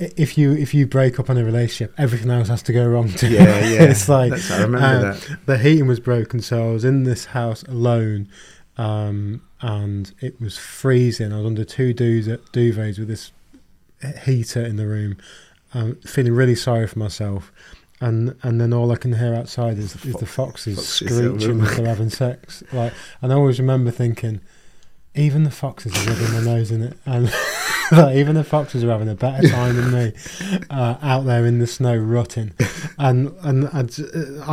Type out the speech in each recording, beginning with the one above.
if you if you break up on a relationship, everything else has to go wrong too. Yeah, yeah. it's like That's, I remember uh, that. the heating was broken, so I was in this house alone, um, and it was freezing. I was under two duvet, duvets with this heater in the room, um, feeling really sorry for myself. And and then all I can hear outside is, is the foxes, foxes, screeching as they're having sex. Like, and I always remember thinking, even the foxes are rubbing their nose in it, and like, even the foxes are having a better time than me uh, out there in the snow rutting. And and I,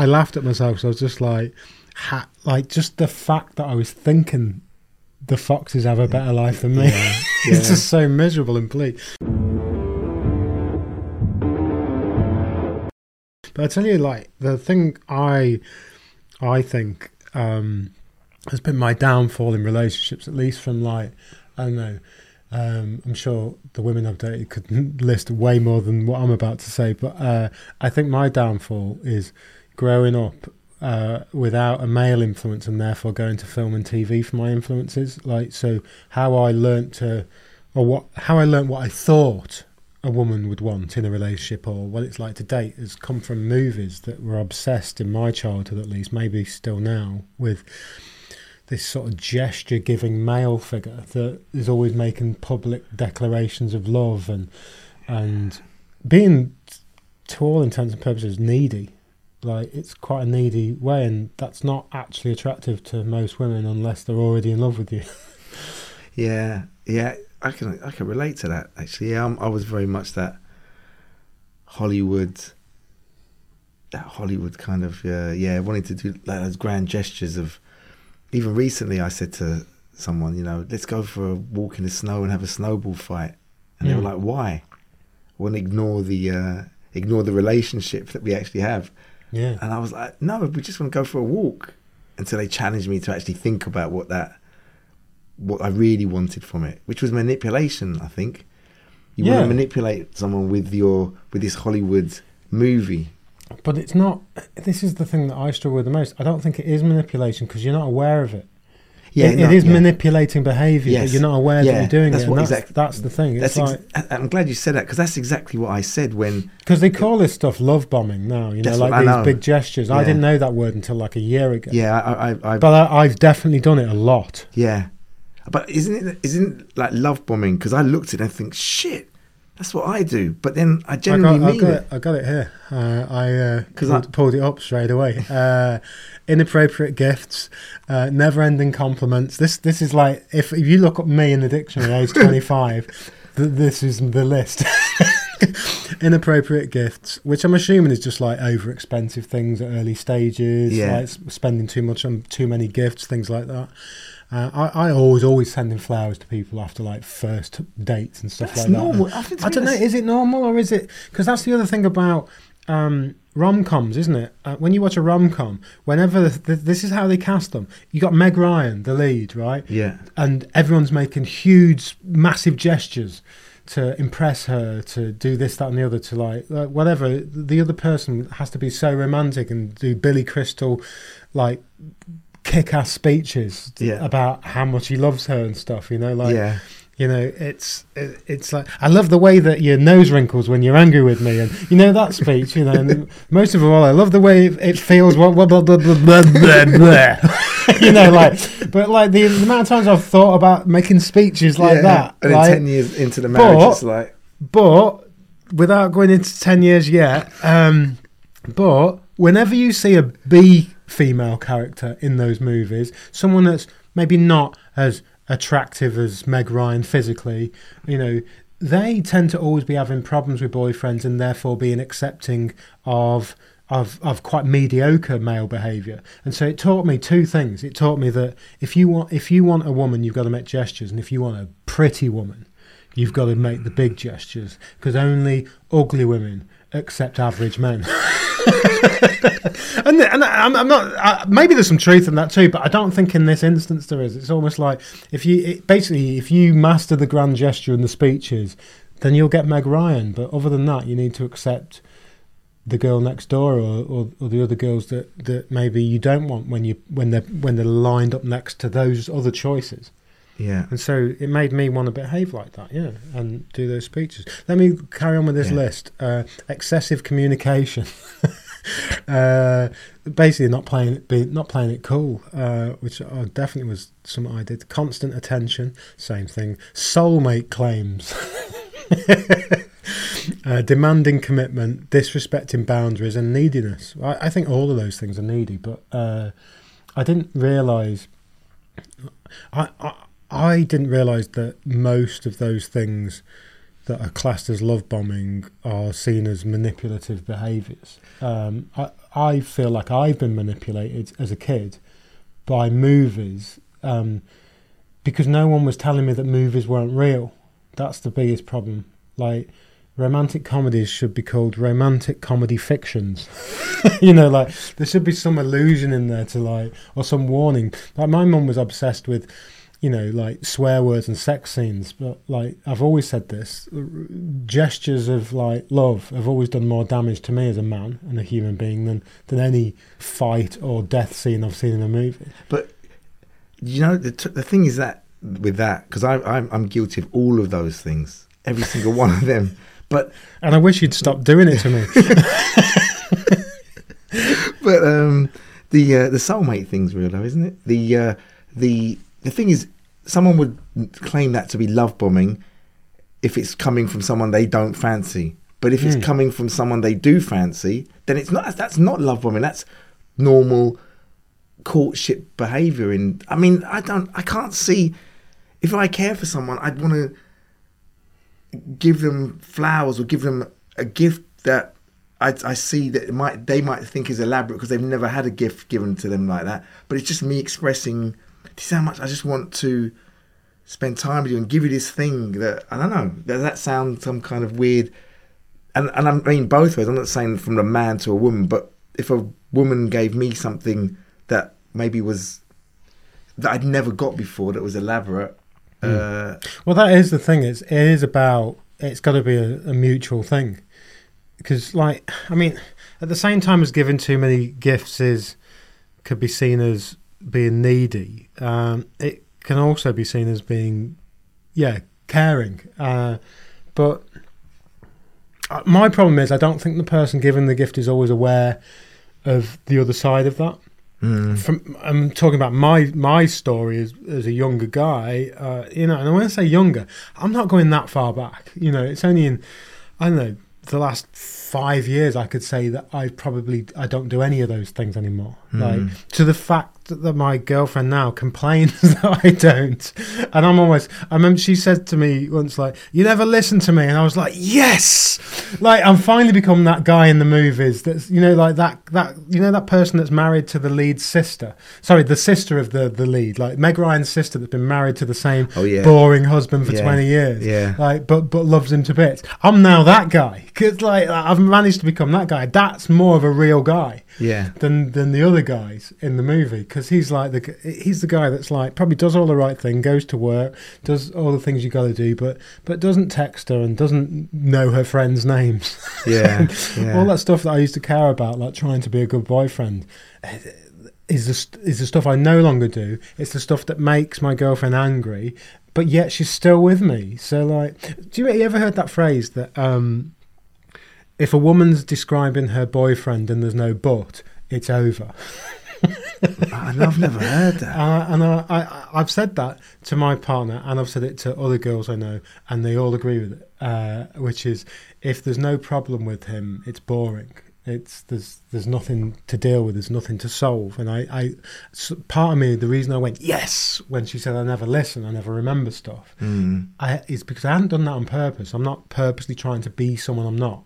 I laughed at myself because I was just like, ha, like just the fact that I was thinking the foxes have a better life than me. Yeah, it's yeah. just so miserable and bleak. But I tell you, like the thing I, I think um, has been my downfall in relationships, at least from like I don't know. Um, I'm sure the women I've dated could list way more than what I'm about to say, but uh, I think my downfall is growing up uh, without a male influence and therefore going to film and TV for my influences. Like so, how I learnt to, or what how I learnt what I thought a woman would want in a relationship or what it's like to date has come from movies that were obsessed in my childhood at least maybe still now with this sort of gesture giving male figure that is always making public declarations of love and and being to all intents and purposes needy like it's quite a needy way and that's not actually attractive to most women unless they're already in love with you Yeah, yeah, I can I can relate to that actually. Yeah, I was very much that Hollywood, that Hollywood kind of uh, yeah, wanting to do like those grand gestures of. Even recently, I said to someone, you know, let's go for a walk in the snow and have a snowball fight, and they were like, why? To ignore the uh, ignore the relationship that we actually have. yeah And I was like, no, we just want to go for a walk. Until they challenged me to actually think about what that, what I really wanted from it, which was manipulation. I think you want to manipulate someone with your with this Hollywood movie. But it's not. This is the thing that I struggle with the most. I don't think it is manipulation because you're not aware of it. Yeah, it, no, it is yeah. manipulating behaviour, Yes. but you're not aware Yeah, that you're doing that's it. what that's, exact- that's the thing. It's That's like ex- I'm glad you said that because that's exactly what I said when because they call this stuff love bombing now. You know, like these know. big gestures. Yeah. I didn't know that word until like a year ago. yeah I I, I But I, I've definitely done it a lot. yeah, but isn't it isn't it like love bombing? Because I looked at it and think shit, that's what I do. But then I I genuinely got, I mean got it. I got it here. Uh, I uh, 'Cause pulled, I- pulled it up straight away. Uh, inappropriate gifts, uh, never-ending compliments. This this is like if, if you look up me in the dictionary, age twenty-five, th- this is the list. inappropriate gifts, which I'm assuming is just like over-expensive things at early stages, Yeah. like spending too much on too many gifts, things like that. Uh, I, I always always sending flowers to people after like first dates and stuff That's like normal. that. I, I don't know. Is it normal or is it? Because that's the other thing about um, rom coms, isn't it? Uh, when you watch a rom com, whenever th- this is how they cast them, you got Meg Ryan, the lead, right? Yeah. And everyone's making huge, massive gestures to impress her, to do this, that, and the other, to like, like whatever. The other person has to be so romantic and do Billy Crystal, like kick-ass speeches Yeah. about how much he loves her and stuff. You know, like yeah. you know, it's it, it's like I love the way that your nose wrinkles when you're angry with me, and you know that speech. You know, and most of all, I love the way it, feels. Blah, blah, blah, blah, blah, blah, blah, you know, like, but like the, the amount of times I've thought about making speeches like Yeah. that, And like, ten years into the marriage, But- it's like but without going into 10 years yet, um, but whenever you see a B female character in those movies, someone that's maybe not as attractive as Meg Ryan physically, you know, they tend to always be having problems with boyfriends and therefore being accepting of of of quite mediocre male behavior. And so it taught me two things. It taught me that if you want if you want a woman, you've got to make gestures, and if you want a pretty woman, you've got to make the big gestures because only ugly women accept average men. and and I'm, I'm not. Uh, maybe there's some truth in that too, but I don't think in this instance there is. It's almost like if you it, basically if you master the grand gesture and the speeches, then you'll get Meg Ryan. But other than that, you need to accept the girl next door or, or, or the other girls that, that maybe you don't want when you when they're when they're lined up next to those other choices. Yeah. And so it made me want to behave like that, yeah, and do those speeches. Let me carry on with this Yeah. list. Uh, excessive communication. uh, basically, not playing it, be, not playing it cool, uh, which definitely was something I did. Constant attention, same thing. Soulmate claims. uh, demanding commitment, disrespecting boundaries, and neediness. I, I think all of those things are needy, but uh, I didn't realise. I, I I didn't realise that most of those things that are classed as love bombing are seen as manipulative behaviours. Um, I I feel like I've been manipulated as a kid by movies um, because no one was telling me that movies weren't real. That's the biggest problem. Like romantic comedies should be called romantic comedy fictions. you know, like there should be some illusion in there to like or some warning. Like my mum was obsessed with you know, like swear words and sex scenes. But like I've always said this, gestures of like love have always done more damage to me as a man and a human being than than any fight or death scene I've seen in a movie. But you know, the t- the thing is that with that because I'm I'm guilty of all of those things, every single one of them. But And I wish you'd stop doing it to me. but um, the uh, the soulmate thing's real though, isn't it? The uh, the the thing is, someone would claim that to be love bombing if it's coming from someone they don't fancy. But if Hmm. it's coming from someone they do fancy, then it's not. That's not love bombing. That's normal courtship behavior. And I mean, I don't. I can't see if I care for someone, I'd want to give them flowers or give them a gift that I, I see that it might they might think is elaborate because they've never had a gift given to them like that. But it's just me expressing. Do you see how much I just want to spend time with you and give you this thing that I don't know. Does that sound some kind of weird? And and I mean both ways. I'm not saying from a man to a woman, but if a woman gave me something that maybe was that I'd never got before that was elaborate. Uh, Well, that is the thing. It's it is about. It's got to be a, a mutual thing, because like I mean, at the same time as giving too many gifts is could be seen as being needy. Um, it can also be seen as being, yeah, caring. Uh, but uh, my problem is I don't think the person giving the gift is always aware of the other side of that mm, from I'm talking about my my story as as a younger guy, uh, you know, and when I say younger, I'm not going that far back. You know, it's only in I don't know the last five years I could say that I probably I don't do any of those things anymore. Hmm. Like to the fact that, that my girlfriend now complains that I don't, and I'm almost. I remember she said to me once like, "You never listen to me," and I was like, "Yes!" Like I'm finally become that guy in the movies. That's you know like that that you know that person that's married to the lead sister. Sorry, the sister of the the lead, like Meg Ryan's sister that's been married to the same Oh, yeah. boring husband for Yeah. 20 years. Yeah. Like, but but loves him to bits. I'm now that guy because like I've managed to become that guy. That's more of a real guy yeah, than than the other guys in the movie because he's like the he's the guy that's like probably does all the right thing, goes to work, does all the things you got to do, but but doesn't text her and doesn't know her friends' names. yeah, yeah. all that stuff that I used to care about, like trying to be a good boyfriend. Is the, is the stuff I no longer do. It's the stuff that makes my girlfriend angry, but yet she's still with me. So, like, do you, you ever heard that phrase that um, if a woman's describing her boyfriend and there's no but, it's over? And I've never heard that. Uh, and I, I, I've said that to my partner, and I've said it to other girls I know, and they all agree with it. Uh, which is, if there's no problem with him, it's boring. It's there's there's nothing to deal with. There's nothing to solve. And I, I part of me, the reason I went yes when she said I never listen, I never remember stuff, Mm, I, is because I hadn't done that on purpose. I'm not purposely trying to be someone I'm not.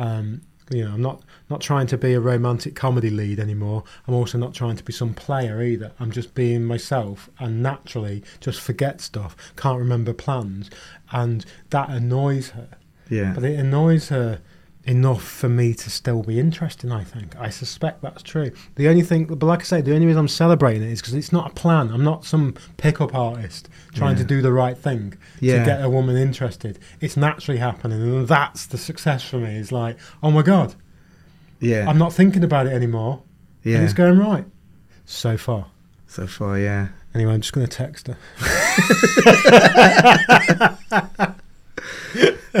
Um, you know, I'm not not trying to be a romantic comedy lead anymore. I'm also not trying to be some player either. I'm just being myself and naturally just forget stuff, can't remember plans, and that annoys her. yeah, But it annoys her enough for me to still be interested. I think I suspect that's true. The only thing, but like I say, the only reason I'm celebrating it is because it's not a plan. I'm not some pickup artist trying to do the right thing Yeah. to get a woman interested. It's naturally happening, and that's the success for me. Is like, oh my god, yeah, I'm not thinking about it anymore, and yeah. it's going right so far. So far, yeah, Anyway, I'm just going to text her.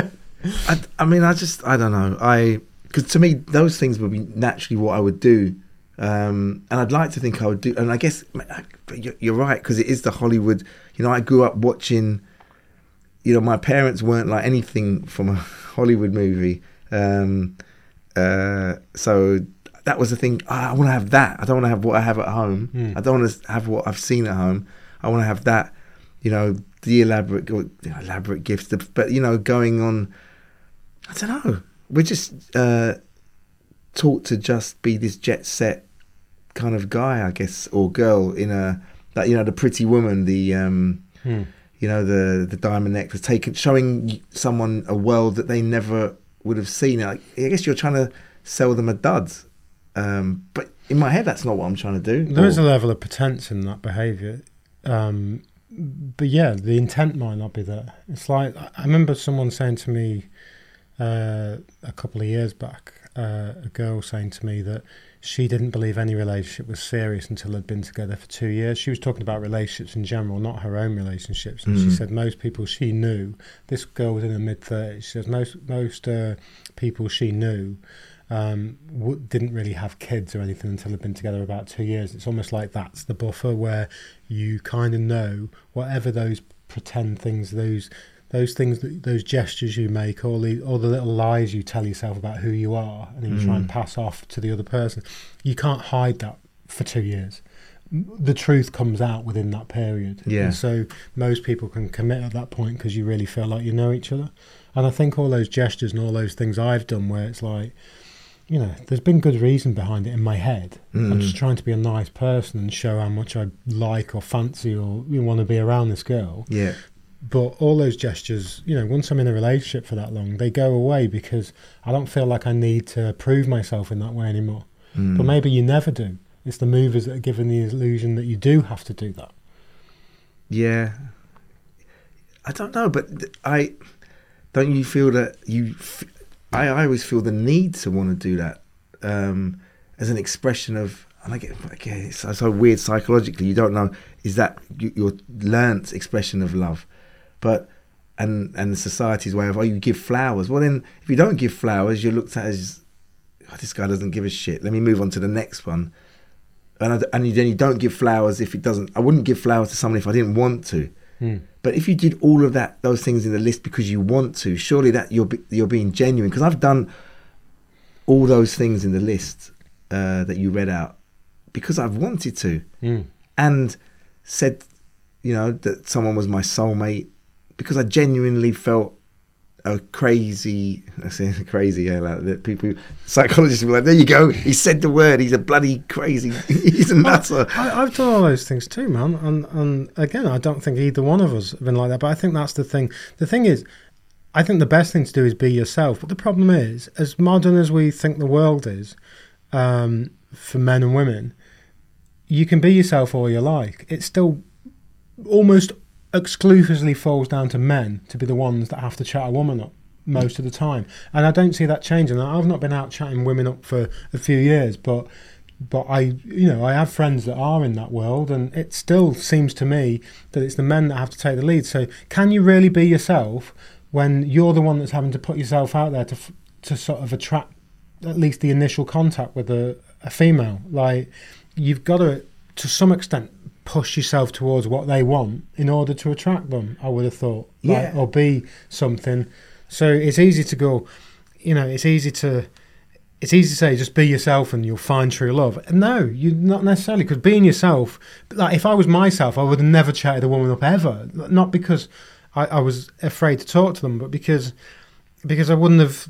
I, I mean, I just, I don't know. I because to me, those things would be naturally what I would do, um, and I'd like to think I would do. And I guess but you're, you're right because it is the Hollywood. You know, I grew up watching. You know, my parents weren't like anything from a Hollywood movie, um, uh, so that was the thing. Oh, I want to have that. I don't want to have what I have at home. Mm. I don't want to have what I've seen at home. I want to have that. You know, the elaborate, elaborate gifts. But you know, going on. I don't know. We're just uh, taught to just be this jet set kind of guy, I guess, or girl in a that you know the pretty woman, the um, Hmm. you know the the diamond necklace, taking showing someone a world that they never would have seen. Like, I guess you're trying to sell them a dud, um, but in my head, that's not what I'm trying to do. There is Or- a level of pretense in that behaviour. Um, but yeah, the intent might not be there. It's like, I remember someone saying to me uh, a couple of years back, uh, a girl saying to me that she didn't believe any relationship was serious until they'd been together for two years. She was talking about relationships in general, not her own relationships. And she Mm. said most people she knew, this girl was in her mid 30s, she says most, most uh, people she knew um, w- didn't really have kids or anything until they've been together about two years. It's almost like that's the buffer where you kind of know whatever those pretend things, those those things, that, those gestures you make, all the all the little lies you tell yourself about who you are, and then you try and Mm. pass off to the other person. You can't hide that for two years. The truth comes out within that period. Yeah. And so most people can commit at that point because you really feel like you know each other. And I think all those gestures and all those things I've done where it's like, you know, there's been good reason behind it in my head. I'm Mm. just trying to be a nice person and show how much I like or fancy or you want to be around this girl. yeah, But all those gestures, you know, once I'm in a relationship for that long, they go away because I don't feel like I need to prove myself in that way anymore. Mm. But maybe you never do. It's the movies that are given the illusion that you do have to do that. Yeah, I don't know, but I don't. You feel that you? F- I, I always feel the need to want to do that um, as an expression of. And I get, okay, it's so weird psychologically. You don't know is that your learnt expression of love, but and and society's way of oh you give flowers. Well then, if you don't give flowers, you're looked at as oh, this guy doesn't give a shit. Let me move on to the next one. And I, and then you don't give flowers if it doesn't. I wouldn't give flowers to someone if I didn't want to. Hmm. But if you did all of that, those things in the list because you want to, surely that you're you're being genuine. Because I've done all those things in the list uh, that you read out because I've wanted to, Mm. and said, you know, that someone was my soulmate because I genuinely felt a crazy. I say crazy. Yeah, like that people, psychologists were like, "There you go. He said the word. He's a bloody crazy. He's a nutter." I, I've done all those things too, man. And, and again, I don't think either one of us have been like that. But I think that's the thing. The thing is, I think the best thing to do is be yourself. But the problem is, as modern as we think the world is, um, for men and women, you can be yourself all you like. It's still almost exclusively falls down to men to be the ones that have to chat a woman up most of the time. And I don't see that changing. I've not been out chatting women up for a few years, but but I, you know, I have friends that are in that world, and it still seems to me that it's the men that have to take the lead. So, can you really be yourself when you're the one that's having to put yourself out there to to sort of attract at least the initial contact with a, a female? Like, you've got to, to some extent, push yourself towards what they want in order to attract them. I would have thought, like, Yeah. or be something. So it's easy to go, you know, it's easy to it's easy to say just be yourself and you'll find true love. No, you not necessarily because being yourself. Like if I was myself, I would have never chatted a woman up ever. Not because I, I was afraid to talk to them, but because because I wouldn't have.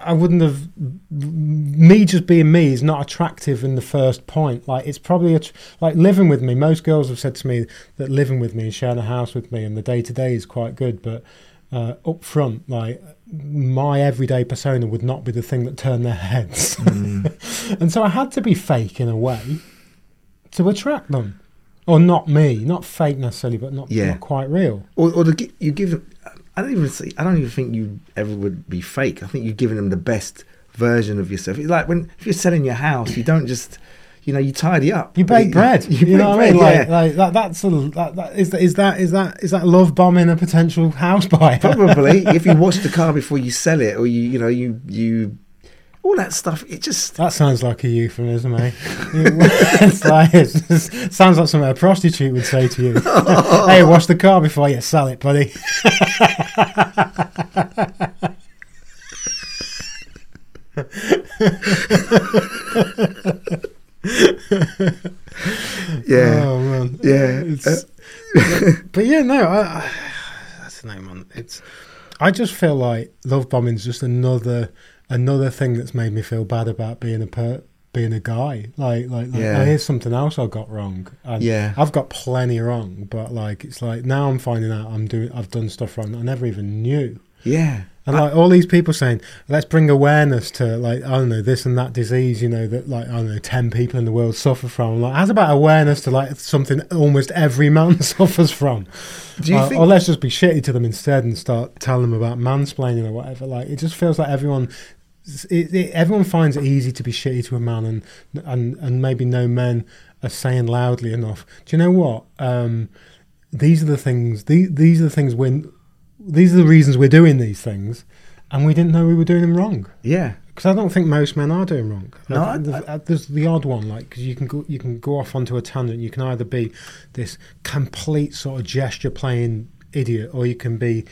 I wouldn't have. Me just being me is not attractive in the first point. Like it's probably a, tr- like living with me. Most girls have said to me that living with me and sharing a house with me and the day to day is quite good, but uh, up front, like my everyday persona would not be the thing that turned their heads. Mm. and so I had to be fake in a way to attract them. Or not me, not fake necessarily, but not, Yeah. not quite real. or, or gi- you give. I don't even say. I don't even think you ever would be fake. I think you're giving them the best version of yourself. It's like when if you're selling your house, you don't just you know, you tidy up. You bake bread. You, bake know what I mean? Like, like that. That's sort of, that, that is that is that is that is that love bombing a potential house buyer? Probably if you wash the car before you sell it, or you you know you you all that stuff. It just That sounds like a euphemism, eh? it's like it sounds like something a prostitute would say to you. hey, wash the car before you sell it, buddy. yeah Oh man. yeah. It's, Uh, but yeah, no, I, I, that's the name on it's. I just feel like love bombing is just another another thing that's made me feel bad about being a per, being a guy. Like like, like Yeah. oh, here's something else I got wrong. And Yeah. I've got plenty wrong, but like it's like now I'm finding out I'm doing I've done stuff wrong that I never even knew. yeah. And like all these people saying, let's bring awareness to like I don't know this and that disease, you know that like I don't know ten people in the world suffer from. Like, how's about awareness to like something almost every man suffers from? Do you Uh, think? or let's just be shitty to them instead and start telling them about mansplaining or whatever. Like it just feels like everyone, it, it, everyone finds it easy to be shitty to a man, and and and maybe no men are saying loudly enough. Do you know what? Um, these are the things. These these are the things when. These are the reasons we're doing these things, and we didn't know we were doing them wrong. yeah. Because I don't think most men are doing wrong. No, Uh, I- there's, uh, there's the odd one, like because you can go, you can go off onto a tangent. You can either be this complete sort of gesture playing idiot, or you can be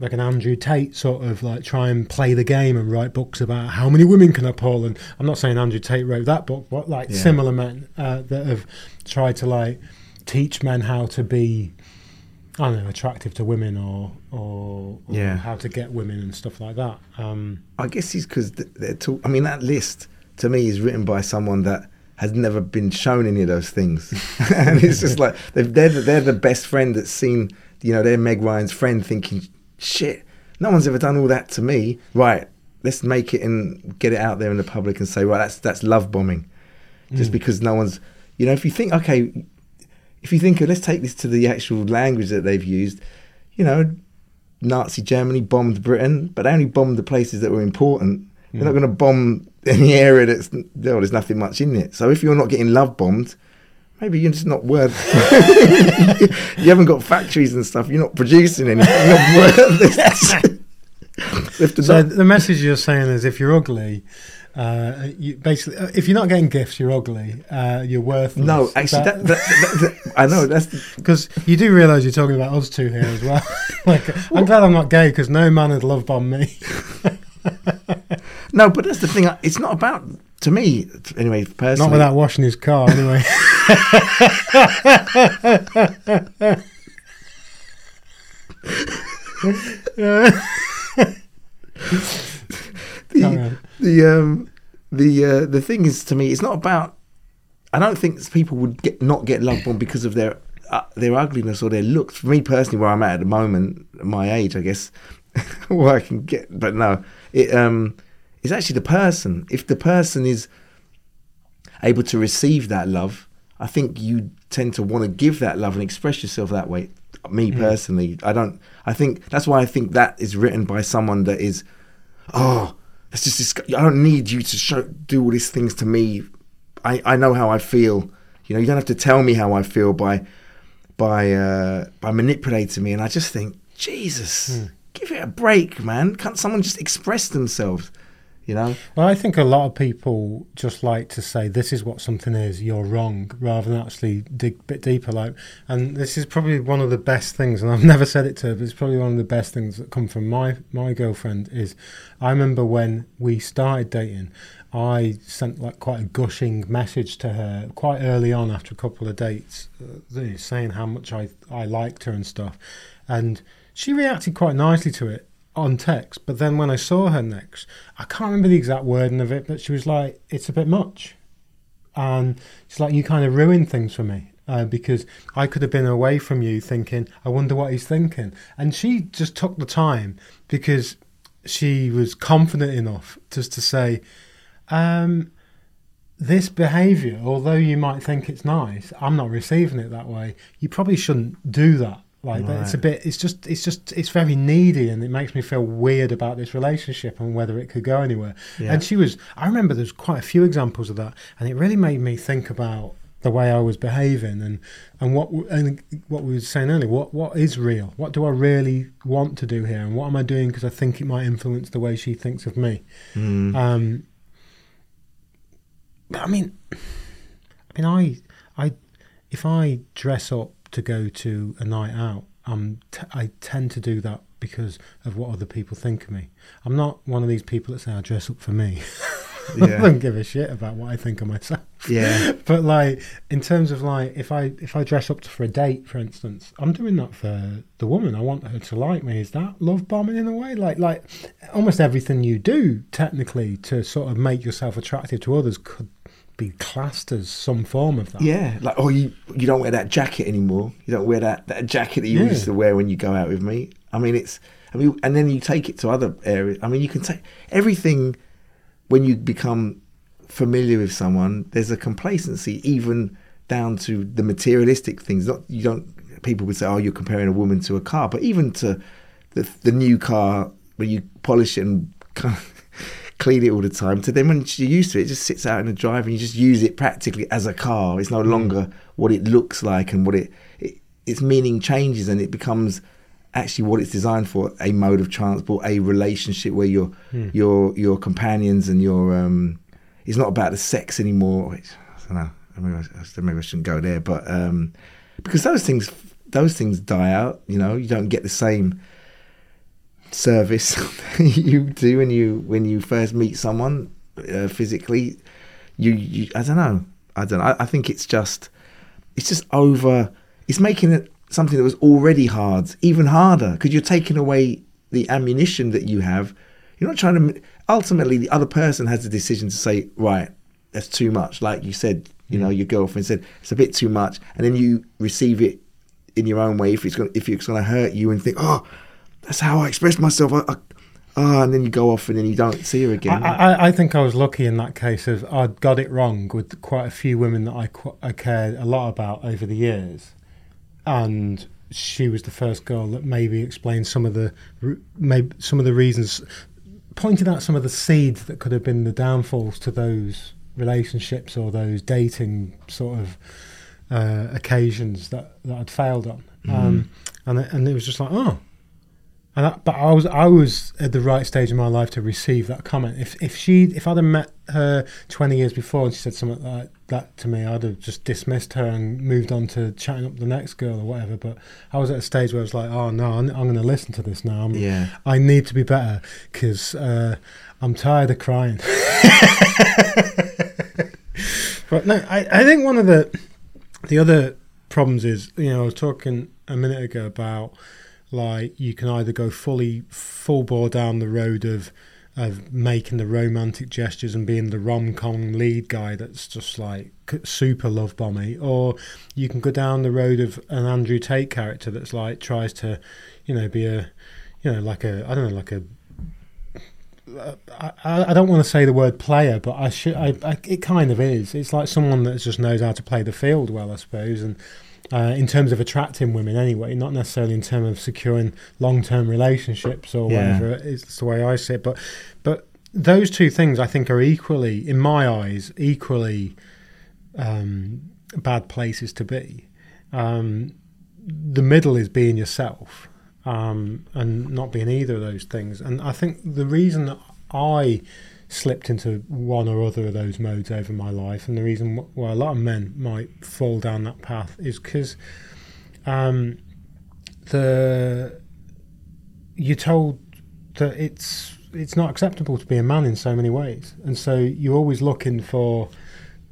like an Andrew Tate sort of like try and play the game and write books about how many women can I pull. And I'm not saying Andrew Tate wrote that book, but like Yeah. similar men uh, that have tried to like teach men how to be. I don't know, attractive to women, or or, or Yeah. how to get women and stuff like that. Um, I guess it's because they're talk. I mean, that list to me is written by someone that has never been shown any of those things, and it's just like they've, they're the, they're the best friend that's seen. You know, they're Meg Ryan's friend, thinking, "Shit, no one's ever done all that to me." Right? Let's make it and get it out there in the public and say, "Right, that's that's love bombing," just Mm. because no one's. You know, if you think, okay, if you think, of, let's take this to the actual language that they've used. You know, Nazi Germany bombed Britain, but they only bombed the places that were important. They're not going to bomb any area that's well, there's nothing much in it. So if you're not getting love bombed, maybe you're just not worth. you haven't got factories and stuff. You're not producing anything. You're not worth this. So the message you're saying is, if you're ugly, uh, you basically, uh, if you're not getting gifts, you're ugly. Uh, you're worthless. no, actually, that, that, that, that- I know that's because you do realise you're talking about us two here as well. like, I'm glad I'm not gay because no man would love bomb me. no, but that's the thing. It's not about to me anyway. Personally, Not without washing his car, anyway. the, the um the uh, the thing is to me it's not about I don't think people would get not get love bombed because of their uh, their ugliness or their looks. For me personally, where I'm at at the moment, my age, I guess, where I can get, but no, it um, it's actually the person. If the person is able to receive that love, I think you tend to want to give that love and express yourself that way. Me personally, I don't. I think that's why I think that is written by someone that is, oh, that's just. I don't need you to show do all these things to me. I I know how I feel. You know, you don't have to tell me how I feel by by uh, by manipulating me. And I just think, Jesus, give it a break, man. Can't someone just express themselves? You know. Well, I think a lot of people just like to say this is what something is, you're wrong, rather than actually dig a bit deeper. Like, and this is probably one of the best things, and I've never said it to her, but it's probably one of the best things that come from my my girlfriend. Is I remember when we started dating, I sent like quite a gushing message to her quite early on after a couple of dates, uh, saying how much I I liked her and stuff, and she reacted quite nicely to it on text. But then when I saw her next, I can't remember the exact wording of it, but she was like, "It's a bit much," and she's like, "You kind of ruined things for me." Uh, because I could have been away from you thinking, I wonder what he's thinking. And she just took the time because she was confident enough just to say, um, this behaviour, although you might think it's nice, I'm not receiving it that way. You probably shouldn't do that. Like that it's a bit. It's just. It's just. It's very needy, and it makes me feel weird about this relationship and whether it could go anywhere. Yeah. And she was. I remember there's quite a few examples of that, and it really made me think about the way I was behaving and and what and what we were saying earlier. What what is real? What do I really want to do here? And what am I doing because I think it might influence the way she thinks of me? Mm. Um, but I mean, I mean, I, I, if I dress up to go to a night out, um, t- I tend to do that because of what other people think of me. I'm not one of these people that say I dress up for me. I don't give a shit about what I think of myself. yeah. But like, in terms of like, if I if I dress up for a date, for instance, I'm doing that for the woman. I want her to like me. Is that love bombing in a way? Like like, almost everything you do technically to sort of make yourself attractive to others could be classed as some form of that. Yeah, like oh, you you don't wear that jacket anymore. You don't wear that, that jacket that you Yeah. used to wear when you go out with me. I mean, it's I mean, and then you take it to other areas. I mean, you can take everything when you become familiar with someone. There's a complacency even down to the materialistic things. Not you don't. People would say, oh, you're comparing a woman to a car, but even to the the new car when you polish it and kind of clean it all the time. So then when you're used to it, it just sits out in the drive and you just use it practically as a car. It's no longer what it looks like and what it, it its meaning changes and it becomes actually what it's designed for a mode of transport a relationship where your your your companions and your um it's not about the sex anymore. Which, i don't know. Maybe I, maybe I shouldn't go there but um because those things those things die out you know? You don't get the same service you do when you when you first meet someone uh, physically you, you i don't know. I don't know. I, I think it's just it's just over it's making it something that was already hard even harder because you're taking away the ammunition that you have. You're not trying to ultimately the other person has the decision to say right that's too much. Like you said you know your girlfriend said it's a bit too much and then you receive it in your own way if it's going if it's going to hurt you and think oh that's how I express myself. I, I, oh, and then you go off and then you don't see her again. I, I, I think I was lucky in that case of I got it wrong with quite a few women that I, qu- I cared a lot about over the years, and she was the first girl that maybe explained some of the maybe some of the reasons, pointed out some of the seeds that could have been the downfalls to those relationships or those dating sort of uh, occasions that, that I'd failed on, um, and and it was just like oh. And I, but I was I was at the right stage in my life to receive that comment. If if she if I'd have met her twenty years before and she said something like that to me, I'd have just dismissed her and moved on to chatting up the next girl or whatever. But I was at a stage where I was like, oh no, I'm, I'm going to listen to this now. I'm, yeah I need to be better because uh, I'm tired of crying. but no, I, I think one of the the other problems is you know I was talking a minute ago about like you can either go fully full bore down the road of of making the romantic gestures and being the rom com lead guy that's just like super love bomby, or you can go down the road of an Andrew Tate character that's like tries to, you know, be a, you know, like a I don't know, like a. I, I don't want to say the word player, but I should. I, I, it kind of is. It's like someone that just knows how to play the field well, I suppose, and uh, in terms of attracting women anyway, not necessarily in terms of securing long-term relationships or Yeah. whatever. It's the way I see it. But but those two things I think are equally, in my eyes, equally um, bad places to be. Um, the middle is being yourself um, and not being either of those things. And I think the reason that I slipped into one or other of those modes over my life, and the reason why a lot of men might fall down that path is because um, the you're told that it's it's not acceptable to be a man in so many ways, and so you're always looking for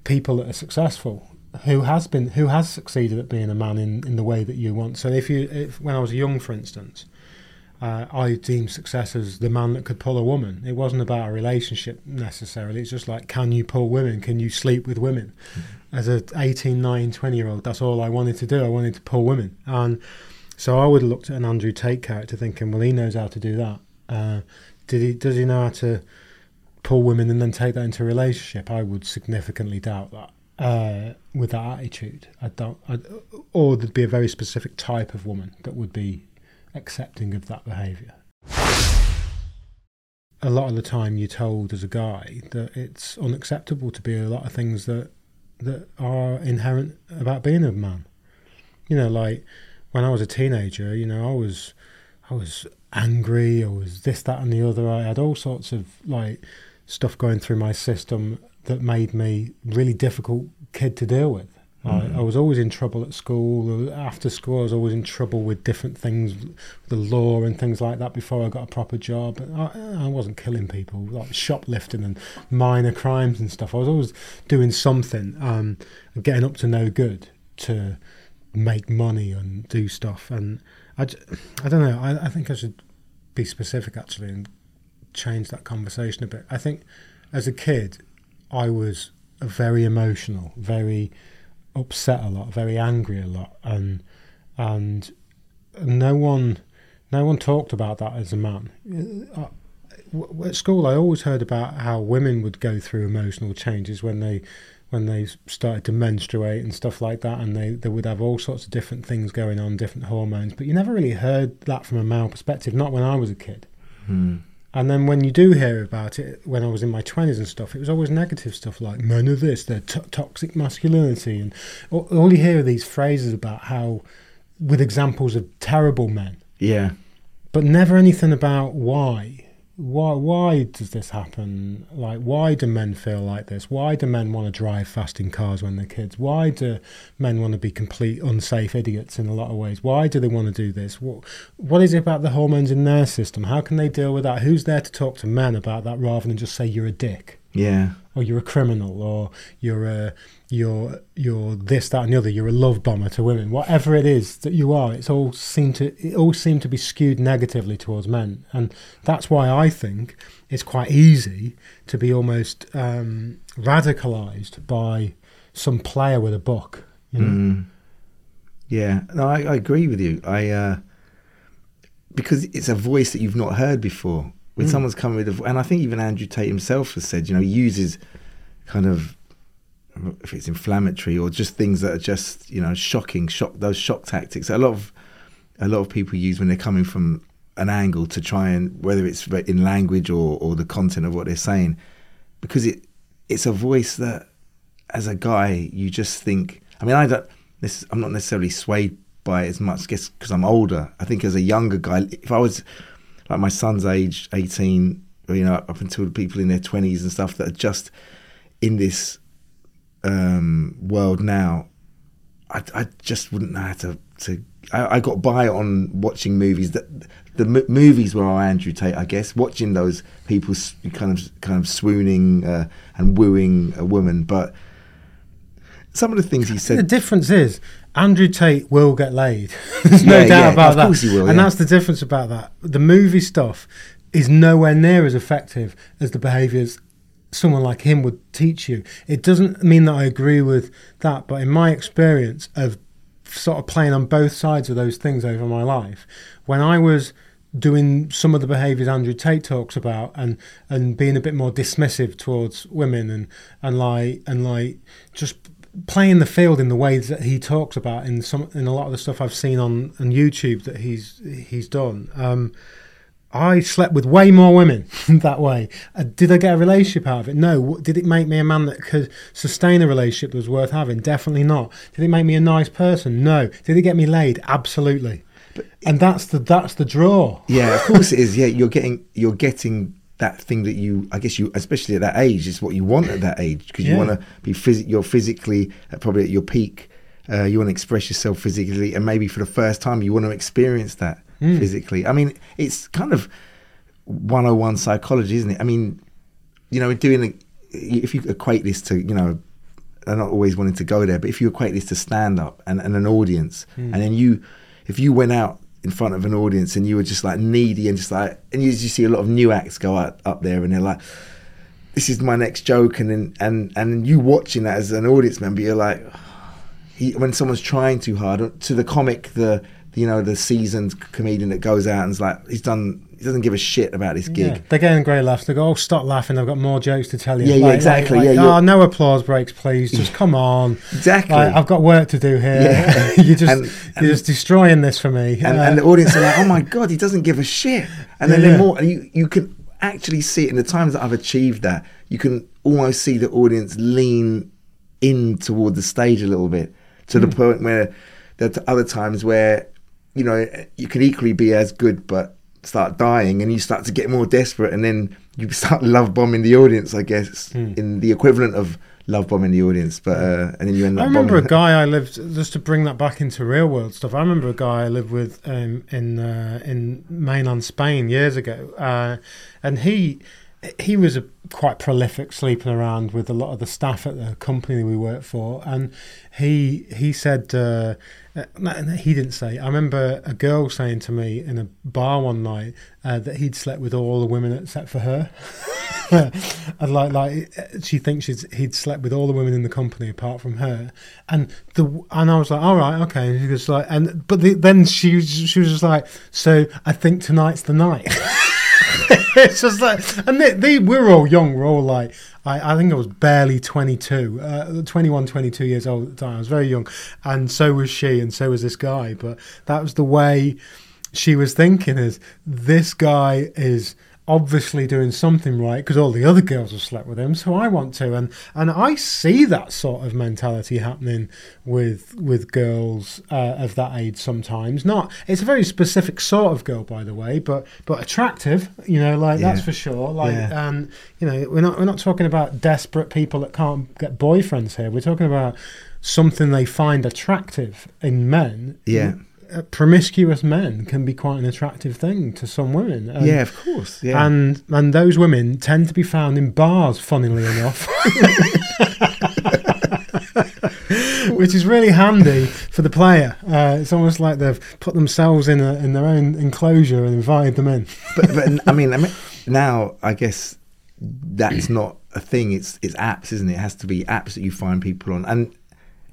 people that are successful who has been who has succeeded at being a man in, in the way that you want. So if you if when I was young, for instance, uh, I deemed success as the man that could pull a woman. It wasn't about a relationship necessarily. It's just like, can you pull women? Can you sleep with women? As a 18, 19, 20 year old, that's all I wanted to do. I wanted to pull women. And so I would have looked at an Andrew Tate character thinking, well, he knows how to do that. Uh, did he? Does he know how to pull women and then take that into a relationship? I would significantly doubt that. uh, with that attitude. I don't, I, or there'd be a very specific type of woman that would be accepting of that behaviour. A lot of the time, you're told as a guy that it's unacceptable to be a lot of things that that are inherent about being a man. You know, like when I was a teenager, you know, I was I was angry, I was this, that, and the other. I had all sorts of like stuff going through my system that made me really difficult kid to deal with. Mm. I, I, was always in trouble at school. After school, I was always in trouble with different things, the law and things like that. Before I got a proper job, I, I wasn't killing people, like shoplifting and minor crimes and stuff. I was always doing something, um, getting up to no good to make money and do stuff. And I, I don't know. I, I think I should be specific actually and change that conversation a bit. I think as a kid, I was very emotional, very upset a lot, very angry a lot, and and no one no one talked about that as a man. Uh, at school, I always heard about how women would go through emotional changes when they when they started to menstruate and stuff like that, and they, they would have all sorts of different things going on, different hormones. But you never really heard that from a male perspective, not when I was a kid. Hmm. And then when you do hear about it, when I was in my 20s and stuff, it was always negative stuff like men are this, they're t- toxic masculinity. And all, all, you hear are these phrases about how, with examples of terrible men. Yeah. But never anything about why why why does this happen? Like why do men feel like this? Why do men want to drive fast in cars when they're kids? Why do men want to be complete unsafe idiots in a lot of ways? Why do they want to do this? What what is it about the hormones in their system? How can they deal with that? Who's there to talk to men about that rather than just say you're a dick? Yeah. Or you're a criminal or you're a you're you're this that and the other you're a love bomber to women whatever it is that you are it's all seem to it all seem to be skewed negatively towards men and that's why i think it's quite easy to be almost um, radicalized by some player with a book you know? mm. yeah no I, I, agree with you i uh, because it's a voice that you've not heard before when mm. someone's coming with a and i think even andrew tate himself has said you know he uses kind of if it's inflammatory or just things that are just you know shocking shock those shock tactics a lot of a lot of people use when they're coming from an angle to try and whether it's in language or, or the content of what they're saying because it it's a voice that as a guy you just think i mean i don't this i'm not necessarily swayed by it as much guess because i'm older i think as a younger guy if i was like my son's age 18 you know up until people in their 20s and stuff that are just in this um, world now, I, I just wouldn't know how to. to I, I got by on watching movies that the m- movies were Andrew Tate, I guess, watching those people kind of kind of swooning uh, and wooing a woman, but some of the things he said. The difference is Andrew Tate will get laid. There's no yeah, doubt yeah, about that. Will, and yeah. that's the difference about that. The movie stuff is nowhere near as effective as the behaviours someone like him would teach you. It doesn't mean that I agree with that, but in my experience of sort of playing on both sides of those things over my life, when I was doing some of the behaviours Andrew Tate talks about and and being a bit more dismissive towards women and and like and like just playing the field in the ways that he talks about in some in a lot of the stuff I've seen on on YouTube that he's he's done. Um, I slept with way more women that way. Uh, did I get a relationship out of it? No. Did it make me a man that could sustain a relationship that was worth having? Definitely not. Did it make me a nice person? No. Did it get me laid? Absolutely. But and that's the that's the draw. Yeah, of course it is. Yeah, you're getting you're getting that thing that you I guess you especially at that age is what you want at that age because you want to be phys- you're physically at probably at your peak. Uh, you want to express yourself physically, and maybe for the first time, you want to experience that mm. physically. I mean, it's kind of 101 psychology, isn't it? I mean, you know, doing if you equate this to, you know, I'm not always wanting to go there, but if you equate this to stand up and, and an audience, mm. and then you, if you went out in front of an audience and you were just like needy and just like, and you see a lot of new acts go out up there and they're like, this is my next joke, and then and and you watching that as an audience member, you're like, he, when someone's trying too hard to the comic, the you know the seasoned comedian that goes out and's like he's done he doesn't give a shit about this gig. Yeah. They're getting great laughs. They go, "Oh, stop laughing! I've got more jokes to tell you." Yeah, yeah, exactly, yeah, oh, no applause breaks, please. Just come on. Exactly. Like, I've got work to do here. Yeah. you're just And- you're just destroying this for me. and, Uh, and the audience are like, "Oh my god, he doesn't give a shit." And then Yeah, they're more, and you you can actually see it in the times that I've achieved that. You can almost see the audience lean in toward the stage a little bit to Hmm. the point where there are other times where you know you can equally be as good but start dying and you start to get more desperate and then you start love bombing the audience i guess Hmm. in the equivalent of love bombing the audience but uh, and then you end up I remember a guy I lived just to bring that back into real world stuff. I remember a guy I lived with um, in uh, in mainland Spain years ago, uh, and he he was a quite prolific sleeping around with a lot of the staff at the company we worked for, and he he said. Uh, uh, he didn't say. I remember a girl saying to me in a bar one night uh, that he'd slept with all the women except for her. and like, like she thinks he'd slept with all the women in the company apart from her. And the and I was like, all right, okay. And she was like, and but the, then she she was just like, so I think tonight's the night. it's just like, and they, they we were all young. We're all like, I, I think I was barely 22, uh, 21, 22 years old at the time. I was very young, and so was she, and so was this guy. But that was the way she was thinking: is this guy is obviously doing something right because all the other girls have slept with him, so I want to. And and I see that sort of mentality happening with with girls uh, of that age sometimes. Not it's a very specific sort of girl, by the way, but but attractive. You know, like that's for sure. Like Yeah. and you know, we're not we're not talking about desperate people that can't get boyfriends here. We're talking about something they find attractive in men. Yeah. Promiscuous men can be quite an attractive thing to some women. And, yeah of course yeah and and those women tend to be found in bars, funnily enough. Which is really handy for the player. Uh, it's almost like they've put themselves in a, in their own enclosure and invited them in. but, but I mean, I mean, now I guess that's not a thing. It's it's apps, isn't it? It has to be apps that you find people on, and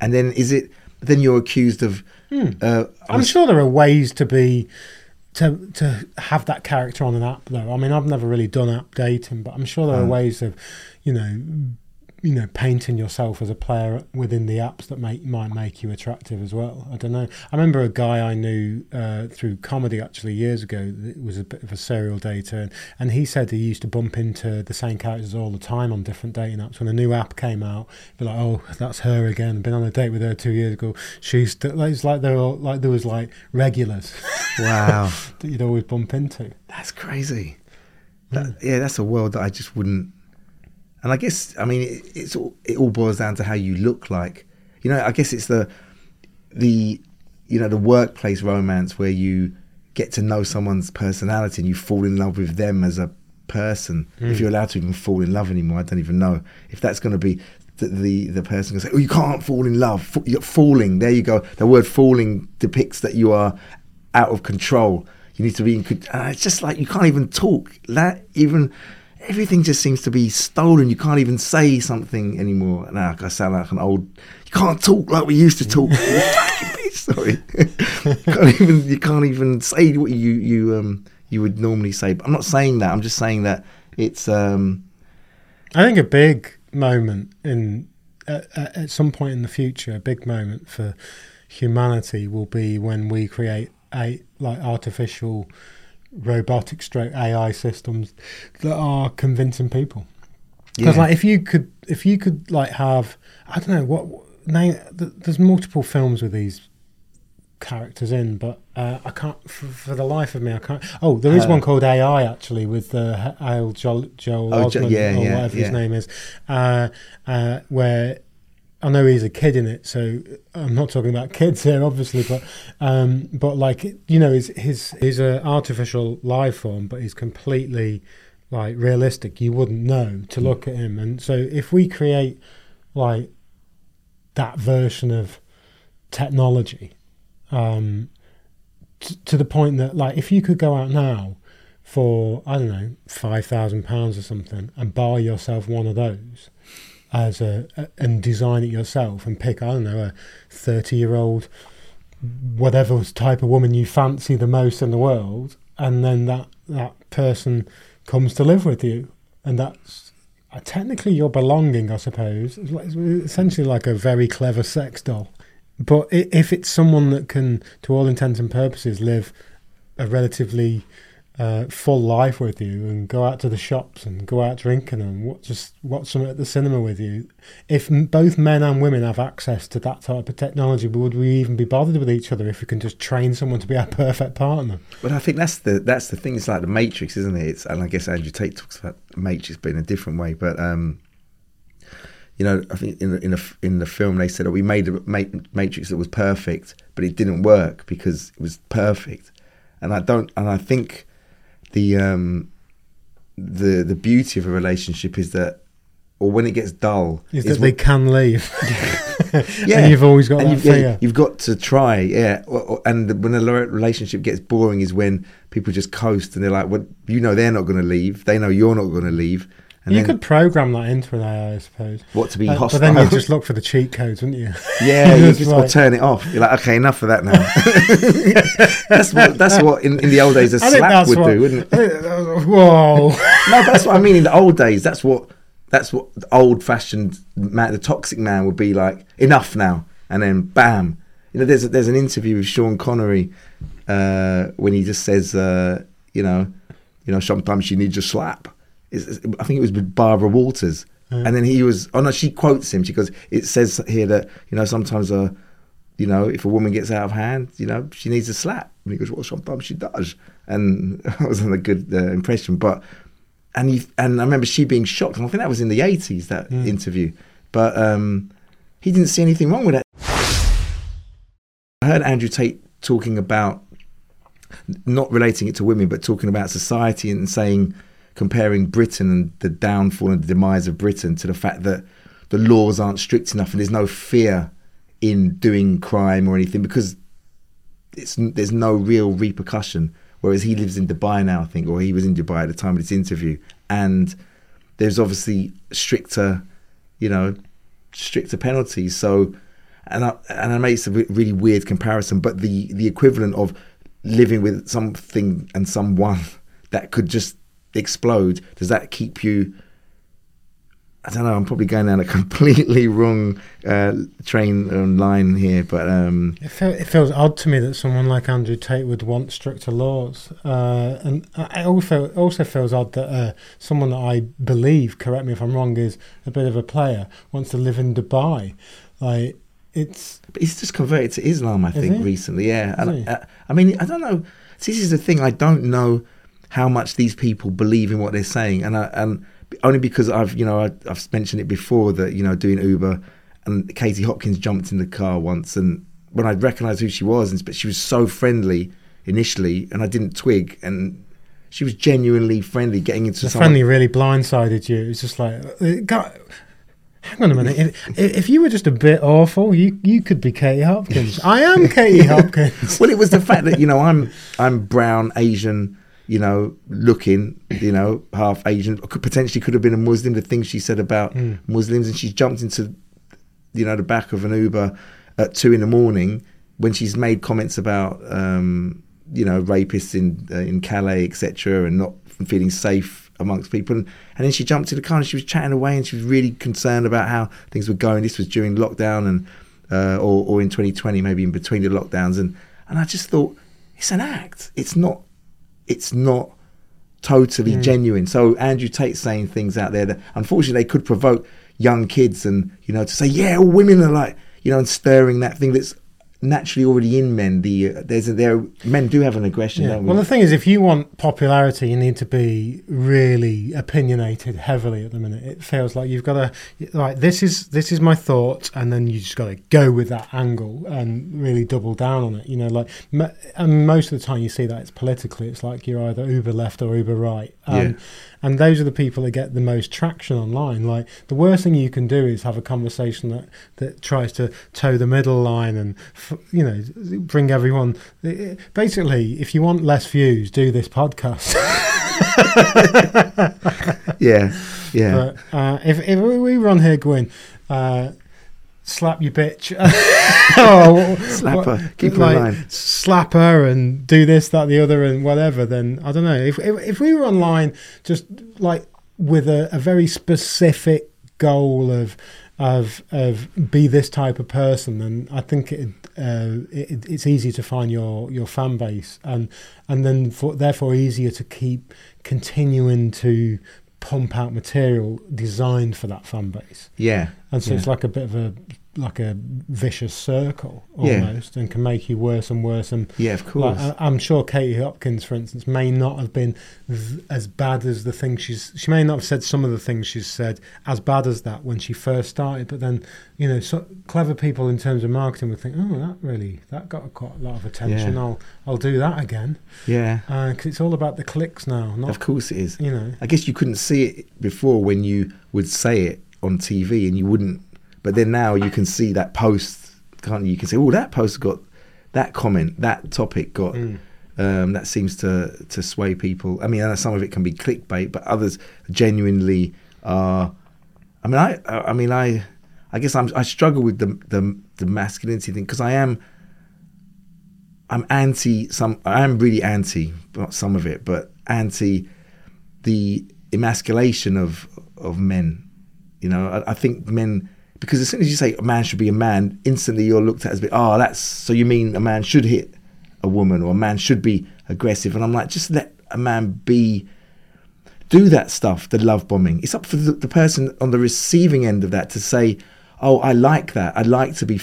and then is it? Then you're accused of. Uh, I I'm was- sure there are ways to be to to have that character on an app though. I mean, I've never really done app dating, but I'm sure there are Uh. ways of, you know, you know, painting yourself as a player within the apps that make might make you attractive as well. I don't know. I remember a guy I knew uh, through comedy actually years ago. That was a bit of a serial dater, and, and he said he used to bump into the same characters all the time on different dating apps. When a new app came out, be like, "Oh, that's her again." Been on a date with her two years ago. She's it's like there were like there was like regulars wow, that you'd always bump into. that's crazy. That, yeah, that's a world that I just wouldn't. And I guess I mean it, it's all, it all boils down to how you look like. You know, I guess it's the the you know the workplace romance where you get to know someone's personality and you fall in love with them as a person. If you're allowed to even fall in love anymore, I don't even know if that's going to be the, the the person to say, "Oh, you can't fall in love." You're falling. There you go. The word "falling" depicts that you are out of control. You need to be in. Uh, it's just like you can't even talk. That even everything just seems to be stolen. You can't even say something anymore. Now I sound like an old. You can't talk like we used to talk. Sorry, you can't even you can't even say what you you um you would normally say. But I'm not saying that. I'm just saying that it's um I think a big moment in at some point in the future, a big moment for humanity will be when we create a like artificial robotic stroke AI systems that are convincing people. Because Yeah. like if you could if you could like have I don't know what name there's multiple films with these characters in, but uh, I can't for, for the life of me I can't. Oh, there is Uh, one called AI actually with uh, Al Joel, Joel Oh, Jo- yeah, or yeah, whatever his name is, uh, uh, where I know he's a kid in it, so I'm not talking about kids here, obviously, but um, but like you know, his his he's an artificial life form, but he's completely like realistic. You wouldn't know to look at him, and so if we create like that version of technology, um, t- to the point that like if you could go out now for I don't know five thousand pounds or something and buy yourself one of those as a, a and design it yourself and pick I don't know a thirty year old whatever type of woman you fancy the most in the world and then that that person comes to live with you, and that's uh, technically your belonging, I suppose. It's, essentially like a very clever sex doll. But if it's someone that can, to all intents and purposes, live a relatively uh, full life with you and go out to the shops and go out drinking and what, just watch them at the cinema with you, if both men and women have access to that type of technology, would we even be bothered with each other if we can just train someone to be our perfect partner? But I think that's the that's the thing. It's like the Matrix, isn't it? It's, and I guess Andrew Tate talks about Matrix, but in a different way. But um, you know, I think in in the in the film they said that we made a Matrix that was perfect, but it didn't work because it was perfect. And I don't, and I think the um, the the beauty of a relationship is that, or when it gets dull, Is is that they can leave. Yeah. and you've always got and that you've, yeah, you've got to try, yeah. And when a relationship gets boring is when people just coast and they're like, "Well, you know, they're not going to leave. They know you're not going to leave." And you then could program that into an AI, I suppose. what to be but hostile? then you just look for the cheat codes, wouldn't you? yeah, you just or turn it off. You're like, okay, enough of that now. that's what that's what in, in the old days a slap would what- do, wouldn't it? Whoa. no, that's what I mean. In the old days, that's what that's what the old-fashioned man, the toxic man, would be like. Enough now, and then bam. You know, there's a, there's an interview with Sean Connery uh, when he just says, uh, you know, you know, sometimes you need your slap. It's, I think it was with Barbara Walters, Yeah. and then he was. Oh no, she quotes him. She goes, "It says here that you know sometimes a." You know, if a woman gets out of hand, you know, she needs a slap. And he goes, well, sometimes she does. And that wasn't a good uh, impression. But and he, and I remember she being shocked. And I think that was in the eighties that Mm. interview. But um, he didn't see anything wrong with it. I heard Andrew Tate talking about not relating it to women, but talking about society and saying comparing Britain and the downfall and the demise of Britain to the fact that the laws aren't strict enough and there's no fear in doing crime or anything because it's there's no real repercussion. Whereas he lives in Dubai now, I think, or he was in Dubai at the time of this interview, and there's obviously stricter, you know, stricter penalties. So, and I and I made some really weird comparison, but the the equivalent of living with something and someone that could just explode does that keep you? I don't know. I'm probably going down a completely wrong uh, train line here, but um, It, feel, it feels odd to me that someone like Andrew Tate would want stricter laws, uh, and it also also feels odd that uh, someone that I believe, correct me if I'm wrong, is a bit of a player wants to live in Dubai. Like it's But he's just converted to Islam, I think, recently. Yeah, Is and he? I, I mean, I don't know. This is the thing. I don't know how much these people believe in what they're saying, and I, and only because I've you know I, I've mentioned it before that you know doing Uber, and Katie Hopkins jumped in the car once, and when I recognised who she was, and but she was so friendly initially, and I didn't twig, and she was genuinely friendly, getting into the someone. friendly really blindsided you. It's just like, uh, God, hang on a minute. If, if you were just a bit awful, you you could be Katie Hopkins. I am Katie Hopkins. well, it was the fact that you know I'm I'm brown, Asian, you know, looking, you know, half Asian. Could potentially could have been a Muslim. The things she said about Mm. Muslims, and she's jumped into, you know, the back of an Uber at two in the morning when she's made comments about, um, you know, rapists in uh, in Calais, etc., and not feeling safe amongst people. And, and then she jumped to the car and she was chatting away, and she was really concerned about how things were going. This was during lockdown and uh, or or in 2020, maybe in between the lockdowns, and and I just thought it's an act. It's not. It's not totally Mm. genuine. So Andrew Tate saying things out there that unfortunately they could provoke young kids and you know to say yeah all women are like you know and stirring that thing that's naturally already in men the uh, there's a, there men do have an aggression Yeah. don't we? Well, the thing is, if you want popularity, you need to be really opinionated heavily at the minute. It feels like you've got to like this is this is my thought, and then you just got to go with that angle and really double down on it. You know, like m- and most of the time you see that it's politically. It's like you're either uber left or uber right. Um, Yeah. And those are the people that get the most traction online. Like the worst thing you can do is have a conversation that, that tries to toe the middle line and you know bring everyone. Basically, if you want less views, do this podcast. yeah yeah But uh, if if we we run here, Gwyn, uh, slap your bitch, oh, Slap her, keep her like, in slap her and do this, that, the other, and whatever. Then I don't know if if, if we were online just like with a, a very specific goal of of of be this type of person, then I think it, uh, it it's easy to find your your fan base and and then for, therefore easier to keep continuing to pump out material designed for that fan base. Yeah, And so Yeah. it's like a bit of a like a vicious circle Yeah. almost, and can make you worse and worse. And yeah, of course. I, I'm sure Katie Hopkins, for instance, may not have been th- as bad as the things she's. She may not have said some of the things she's said as bad as that when she first started. But then, you know, so clever people in terms of marketing would think, oh, that really that got quite a lot of attention. Yeah. I'll I'll do that again yeah, uh, because it's all about the clicks now, not of course it is. you know. I guess you couldn't see it before when you would say it on TV and you wouldn't. But then now you can see that post, can't you? You can say, oh, that post got that comment, that topic got. Mm. Um, that seems to to sway people. I mean, some of it can be clickbait, but others genuinely are. I mean, I I mean, I I guess I'm I struggle with the the, the masculinity thing because I am. I'm anti some. I am really anti, not some of it, but anti the emasculation of of men. You know, I, I think men because as soon as you say a man should be a man, instantly you're looked at as, oh, that's so you mean a man should hit a woman or a man should be aggressive, and I'm like, just let a man be. Do that stuff, the love bombing. It's up for the, the person on the receiving end of that to say, "Oh, I like that. I like to be.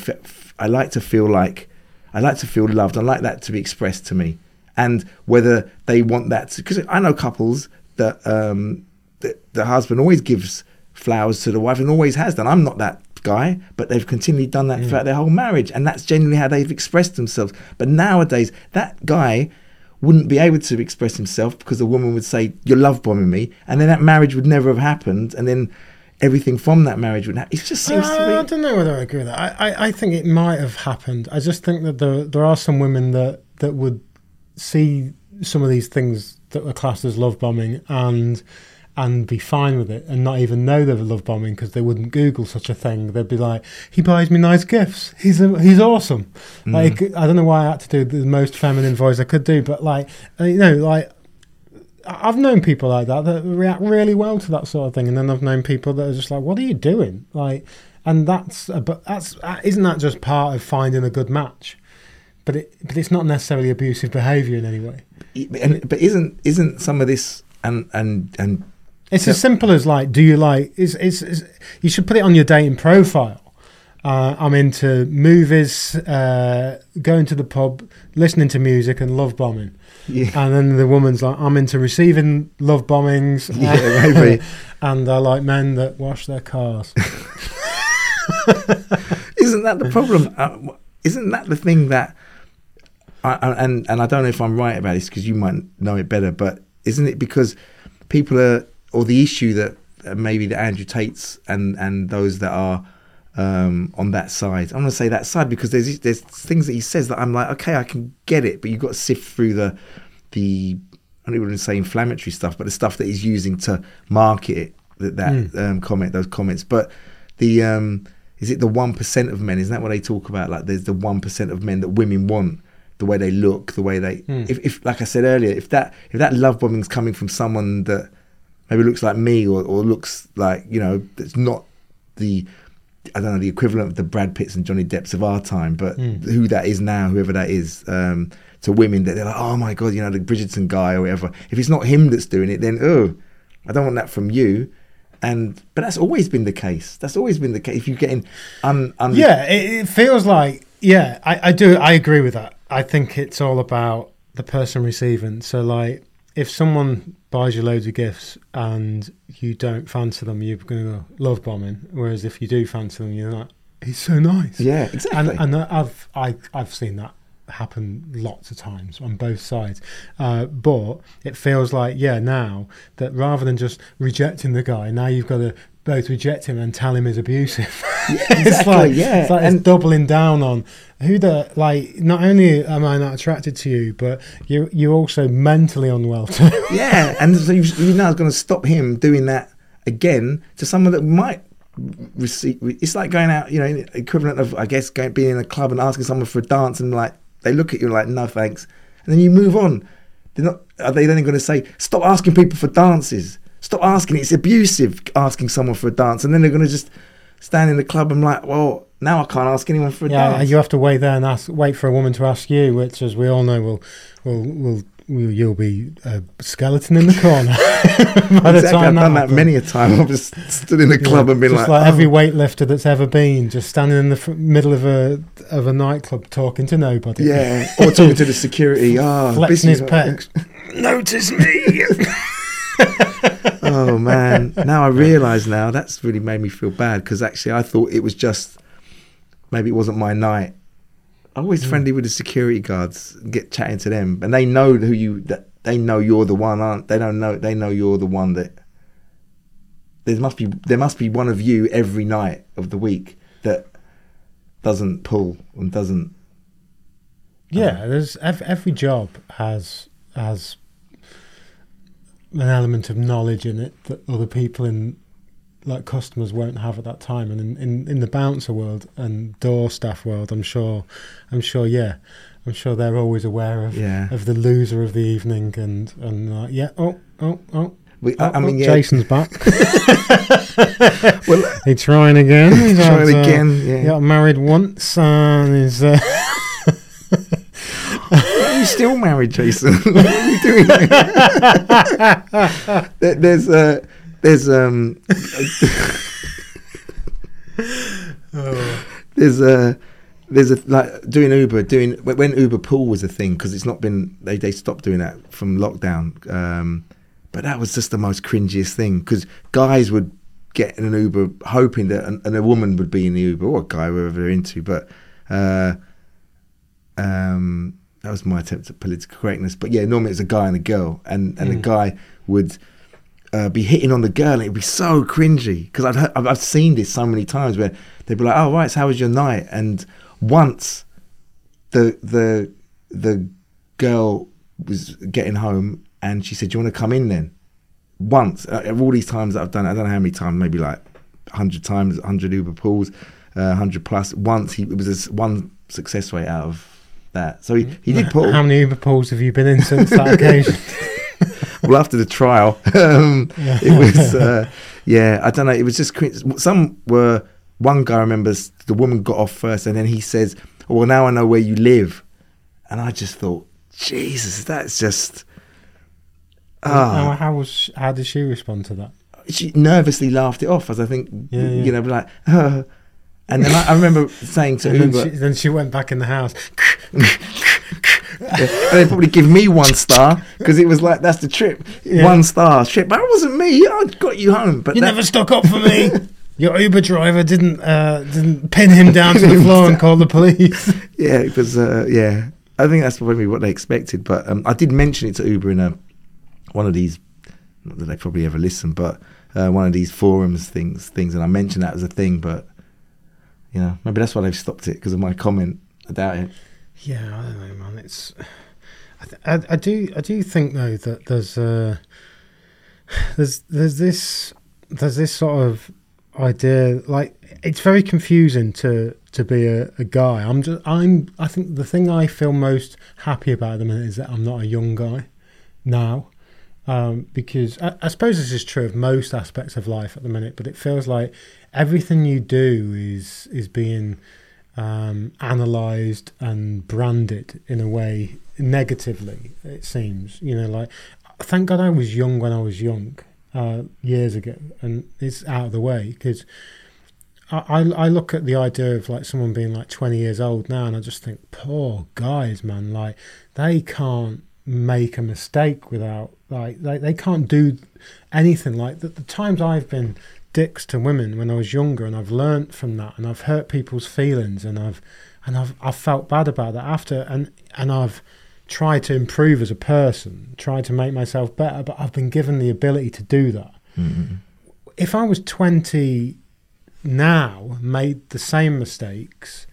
I like to feel like. I like to feel loved. I like that to be expressed to me." And whether they want that, because I know couples that um, the, the husband always gives flowers to the wife and always has done. I'm not that guy, but they've continually done that throughout their whole marriage, and that's genuinely how they've expressed themselves. But nowadays, that guy wouldn't be able to express himself because the woman would say, "You're love bombing me," and then that marriage would never have happened, and then everything from that marriage would happen. It just seems Uh, I to be. don't know whether I agree with that. I, I, I think it might have happened. I just think that there there are some women that that would see some of these things that were classed as love bombing and and be fine with it and not even know they were love bombing because they wouldn't Google such a thing. They'd be like, "He buys me nice gifts. He's a, he's awesome." Like I don't know why I had to do the most feminine voice I could do, but like uh, you know, like I've known people like that that react really well to that sort of thing, and then I've known people that are just like, "What are you doing?" Like, and that's but that's uh, isn't that just part of finding a good match? But it but it's not necessarily abusive behaviour in any way. And, but isn't isn't some of this and and and It's Yeah. as simple as like, do you like? It's, it's, it's you should put it on your dating profile. Uh, I'm into movies, uh, going to the pub, listening to music, and love bombing. yeah, And then the woman's like, I'm into receiving love bombings. Yeah, maybe. and I like men that wash their cars. isn't that the problem? Uh, isn't that the thing that? I, I- and and I don't know if I'm right about this because you might know it better, but isn't it because people are or the issue that maybe the Andrew Tates and and those that are um, on that side. I'm going to say that side because there's there's things that he says that I'm like, okay, I can get it, but you've got to sift through the the I don't even want to say inflammatory stuff, but the stuff that he's using to market it. That that um, comment, those comments, but the um, is it the one percent of men? Isn't that what they talk about? Like, there's the one percent of men that women want, the way they look, the way they. Hmm. If, if, like I said earlier, if that if that love bombing's coming from someone that maybe looks like me or, or looks like you know it's not the I don't know the equivalent of the Brad Pitts and Johnny Depps of our time, but Mm. who that is now, whoever that is, um, to women that they're like, oh my god, you know the Bridgerton guy or whatever. If it's not him that's doing it, then oh, I don't want that from you. And but that's always been the case. That's always been the case. If you're getting un, un yeah, it, it feels like yeah, I, I do. I agree with that. I think it's all about the person receiving. So like, if someone buys you loads of gifts and you don't fancy them, you're going to go love bombing. Whereas if you do fancy them, you're like, he's so nice. yeah, exactly. and and I've I, I've seen that happen lots of times on both sides. Uh, but it feels like yeah now that rather than just rejecting the guy, now you've got to both reject him and tell him he's abusive. it's exactly, like yeah, it's like and- it's doubling down on who the like. Not only am I not attracted to you, but you you're also mentally unwell too. yeah, and so you, you now going to stop him doing that again to someone that might receive. It's like going out, you know, equivalent of I guess going being in a club and asking someone for a dance and like they look at you like no thanks, and then you move on. They're not. Are they then going to say stop asking people for dances? Stop asking. It's abusive asking someone for a dance, and then they're going to just stand in the club and like, well, now I can't ask anyone for a Yeah, dance. you have to wait there and ask, wait for a woman to ask you, which, as we all know, will will will, you'll be a skeleton in the corner by the exactly. time I've done that many a time. I've just stood in the club Yeah, and been just like, like, every oh. weightlifter that's ever been, just standing in the fr- middle of a of a nightclub talking to nobody. yeah, or talking to the security. Ah, flexing busy. his pecs. Notice me. oh man! Now I realise now that's really made me feel bad because actually I thought it was just maybe it wasn't my night. I'm always Mm. friendly with the security guards, get chatting to them, and they know who you. That they know you're the one, aren't they? Don't know. They know you're the one that. There must be there must be one of you every night of the week that doesn't pull and doesn't. Yeah, there's every job has has an element of knowledge in it that other people in like customers won't have at that time. And in, in, in the bouncer world and door staff world, I'm sure, I'm sure, yeah, I'm sure they're always aware of Yeah. of the loser of the evening and and like, yeah, oh oh oh. We, oh, I, mean, oh, yeah. Jason's back. Well, He's trying again. He's had, trying uh, again. He Yeah. got married once and is uh, you still married, Jason? what are you doing? There- there's uh, there's um there's a there's a like doing Uber doing when Uber Pool was a thing because it's not been they they stopped doing that from lockdown. Um, but that was just the most cringiest thing because guys would get in an Uber hoping that and, and a woman would be in the Uber or a guy wherever they're into, but. Uh, um, that was my attempt at political correctness. But yeah, normally it's a guy and a girl, and and the Mm. guy would uh, be hitting on the girl, and it'd be so cringy because I've heard- I've I've seen this so many times where they'd be like, "Oh right, so how was your night?" And once the the the girl was getting home, and she said, "Do you want to come in then?" Once, uh, of all these times that I've done, it, I don't know how many times, maybe like hundred times, hundred Uber pools, uh, hundred plus. Once he it was this one success rate out of that, so he, he did pull. How many Uber pools have you been in since that occasion? well after the trial um, it was uh, yeah i don't know it was just some were one guy remembers the woman got off first and then he says oh, well now i know where you live and i just thought jesus that's just how, ah how was how did she respond to that? she nervously laughed it off as i think Yeah, yeah. you know like uh, and then I, I remember saying to And then uber she, then she went back in the house. and they probably give me one star because it was like that's the trip Yeah. one star trip but it wasn't me i got you home but You that- never stuck up for me. Your Uber driver didn't uh, didn't pin him down to the floor and call the police. yeah, it was. Uh, yeah, I think that's probably what they expected. But um, I did mention it to Uber in a one of these. Not that they probably ever listen, but uh, one of these forums things. Things, and I mentioned that as a thing. But you know, maybe that's why they've stopped it because of my comment. I doubt it. Yeah, I don't know, man. It's I, th- I, I do I do think though that there's uh there's there's this there's this sort of idea like it's very confusing to to be a, a guy. I'm just I'm I think the thing I feel most happy about at the minute is that I'm not a young guy now. Um, because I, I suppose this is true of most aspects of life at the minute, but it feels like everything you do is is being um, analyzed and branded in a way negatively. It seems, you know, like thank God I was young when I was young uh, years ago, and it's out of the way because. I, I look at the idea of like someone being like 20 years old now, and I just think, poor guys, man. Like they can't make a mistake without like they, they can't do anything like the, the times I've been dicks to women when I was younger and I've learnt from that and I've hurt people's feelings and I've and I've I've felt bad about that after and and I've tried to improve as a person, tried to make myself better, but I've been given the ability to do that. Mm-hmm. If I was 20 now, made the same mistakes,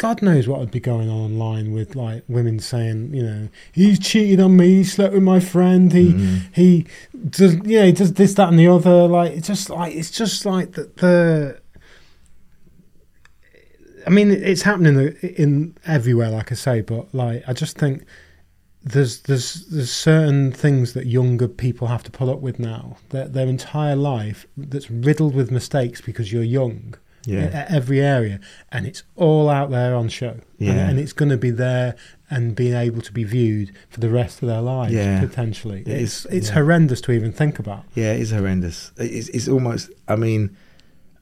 God knows what would be going on online with like women saying, you know, he's cheated on me, he slept with my friend, he Mhm. he does, yeah, he does this, that, and the other. Like it's just like it's just like the. the I mean, it's happening in everywhere, like I say, but like I just think there's there's there's certain things that younger people have to put up with now. Their their entire life that's riddled with mistakes because you're young. Yeah. At every area, and it's all out there on show. And- Yeah. and, it's going to be there and being able to be viewed for the rest of their lives Yeah. potentially. It it's is, it's yeah. horrendous to even think about. Yeah, it is horrendous. It's, it's almost. I mean,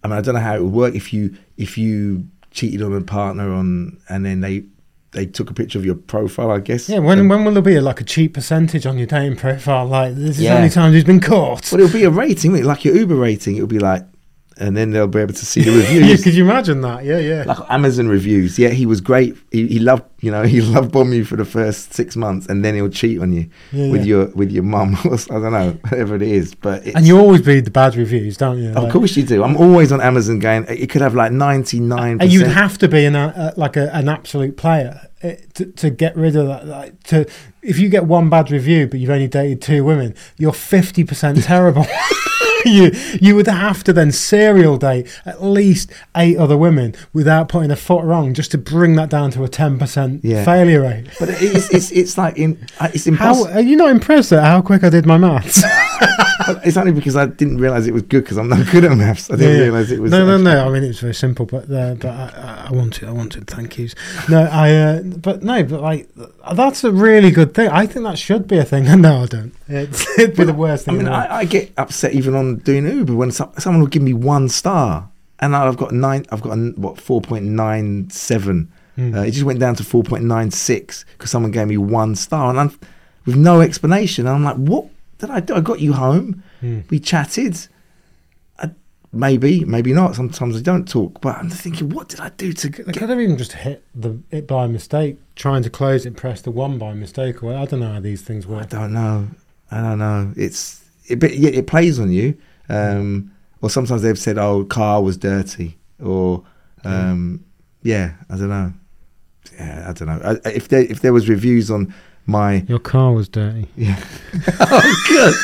I mean, I don't know how it would work if you if you cheated on a partner on and then they they took a picture of your profile. I guess. Yeah, when And- when will there be a, like a cheap percentage on your dating profile? Like this is Yeah. how many times he's been caught. But it'll be a rating, it? like your Uber rating. It'll be like, and then they'll be able to see the reviews. yeah, Could you imagine that? Yeah, yeah. like Amazon reviews. Yeah, he was great. He, he loved, you know, he loved bomb you for the first six months, and then he'll cheat on you Yeah, with yeah. your with your mum. I don't know, whatever it is. But it's, and you always read the bad reviews, don't you? of Like- course you do. I'm always on Amazon going. It could have like ninety nine. And you'd have to be an uh, like a, an absolute player uh, to, to get rid of that. Like, to if you get one bad review, but you've only dated two women, you're fifty percent terrible. you you would have to then serial date at least eight other women without putting a foot wrong, just to bring that down to a ten percent Yeah. failure rate. But it's it's it's like in uh, it's impossible. are you not impressed at how quick I did my maths? it's only because I didn't realize it was good because I'm not good at maths. I didn't Yeah, yeah. realize it was. No, no, no. I mean, it's very simple, but uh, but I, I wanted, I wanted thank yous. No, I. Uh, but no, but like that's a really good thing. I think that should be a thing. No, I don't. It's, it'd be the worst I thing. mean, in the world. I, I get upset even on doing Uber when some, someone would give me one star, and I've got nine. I've got a, what four point nine seven. Hmm. Uh, it just went down to four point nine six because someone gave me one star, and I'm with no explanation. And I'm like, what did I do? I got you home. Hmm. We chatted. I, maybe, maybe not. Sometimes I don't talk, but I'm thinking, what did I do to They get? could have even just hit the it by mistake, trying to close it, press the one by mistake. Or I don't know how these things work. I don't know. I don't know. It's it, but yeah, it plays on you. Um, or sometimes they've said, "Oh, car was dirty," or um, yeah, I don't know. Yeah, I don't know. I, if there if there was reviews on my Your car was dirty. yeah, oh good.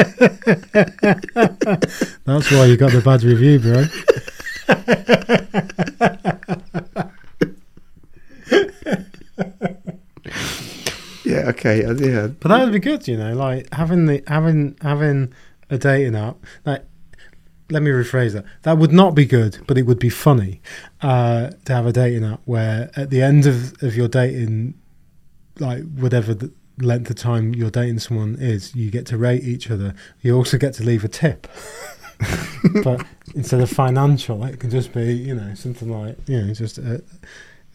That's why you got the bad review, bro. Yeah, okay, yeah, But that would be good, you know, like having the having having a dating app. Like, let me rephrase that. That would not be good, but it would be funny uh, to have a dating app where at the end of, of your dating, like whatever the length of time you're dating someone is, you get to rate each other. You also get to leave a tip. but instead of financial, it can just be, you know, something like, you know, just uh,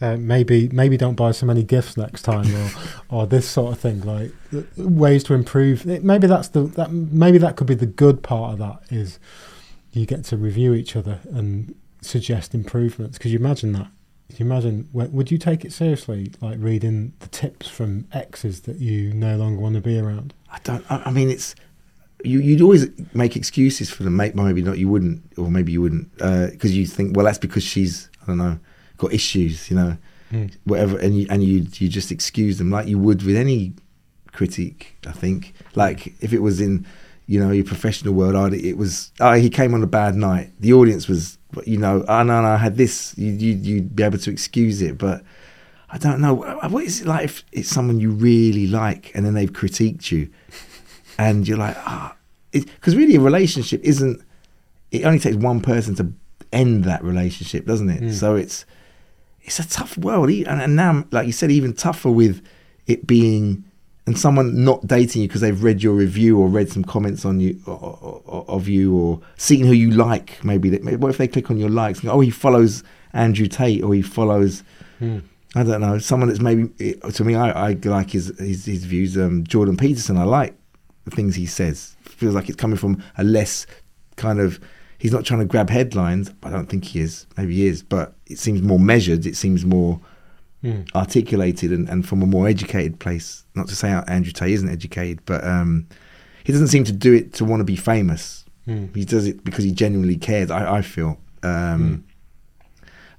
uh, maybe maybe don't buy so many gifts next time, or or this sort of thing, like uh, ways to improve. It, maybe that's the that maybe that could be the good part of that is you get to review each other and suggest improvements. Because you imagine that. You imagine, would you take it seriously, like reading the tips from exes that you no longer want to be around? I don't. I, mean, it's you. You'd always make excuses for them. Maybe not. You wouldn't, or maybe you wouldn't, because you think, well, that's because she's. I don't know. Got issues, you know, Mm. whatever, and you and you you just excuse them like you would with any critique. I think, like if it was in, you know, your professional world, I'd, it was. Oh, he came on a bad night. The audience was, you know, oh no, no, I had this. You you you'd be able to excuse it, but. I don't know. What is it like if it's someone you really like and then they've critiqued you, and you're like, ah, because really a relationship isn't. It only takes one person to end that relationship, doesn't it? Mm. So it's it's a tough world, and, and now, like you said, even tougher with it being and someone not dating you because they've read your review or read some comments on you o- o- o- of you or seen who you like. Maybe that. What if they click on your likes? And go, oh, he follows Andrew Tate or he follows. Mm. I don't know. Someone that's maybe to me, I, I like his, his his views. Um, Jordan Peterson, I like the things he says. Feels like it's coming from a less kind of. He's not trying to grab headlines. I don't think he is. Maybe he is, but it seems more measured. It seems more Mm. articulated and, and from a more educated place. Not to say Andrew Tate isn't educated, but um, he doesn't seem to do it to want to be famous. Mm. He does it because he genuinely cares. I, I feel. Um,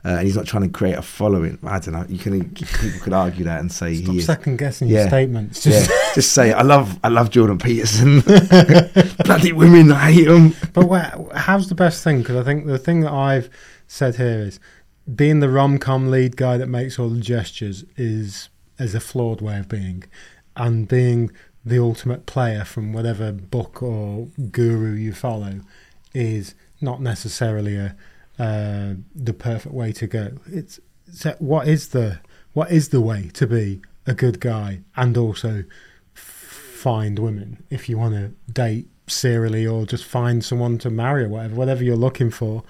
uh, and he's not trying to create a following. I don't know. You can people could argue that and say Stop second guessing Yeah. your statements. Yeah, Just, just say I love I love Jordan Peterson. Bloody women, I hate them. But where, how's the best thing? Because I think the thing that I've said here is being the rom com lead guy that makes all the gestures is is a flawed way of being, and being the ultimate player from whatever book or guru you follow is not necessarily a uh, the perfect way to go. It's so what is the what is the way to be a good guy and also f- find women if you want to date serially or just find someone to marry or whatever whatever you're looking for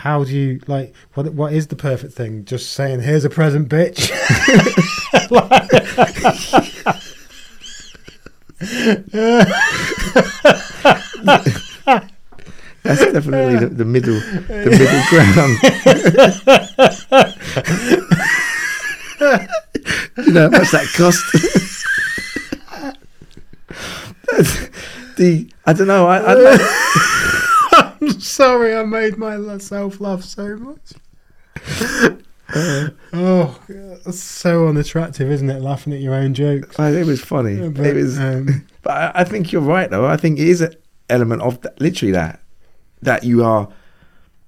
how do you like what what is the perfect thing just saying here's a present bitch That's definitely the, the middle the middle ground. you know how much that cost? the I don't know. I, I sorry i made myself laugh so much oh that's so unattractive isn't it laughing at your own jokes I- it was funny. but, it was, um, but I, I think you're right though. I think it is an element of that, literally that that you are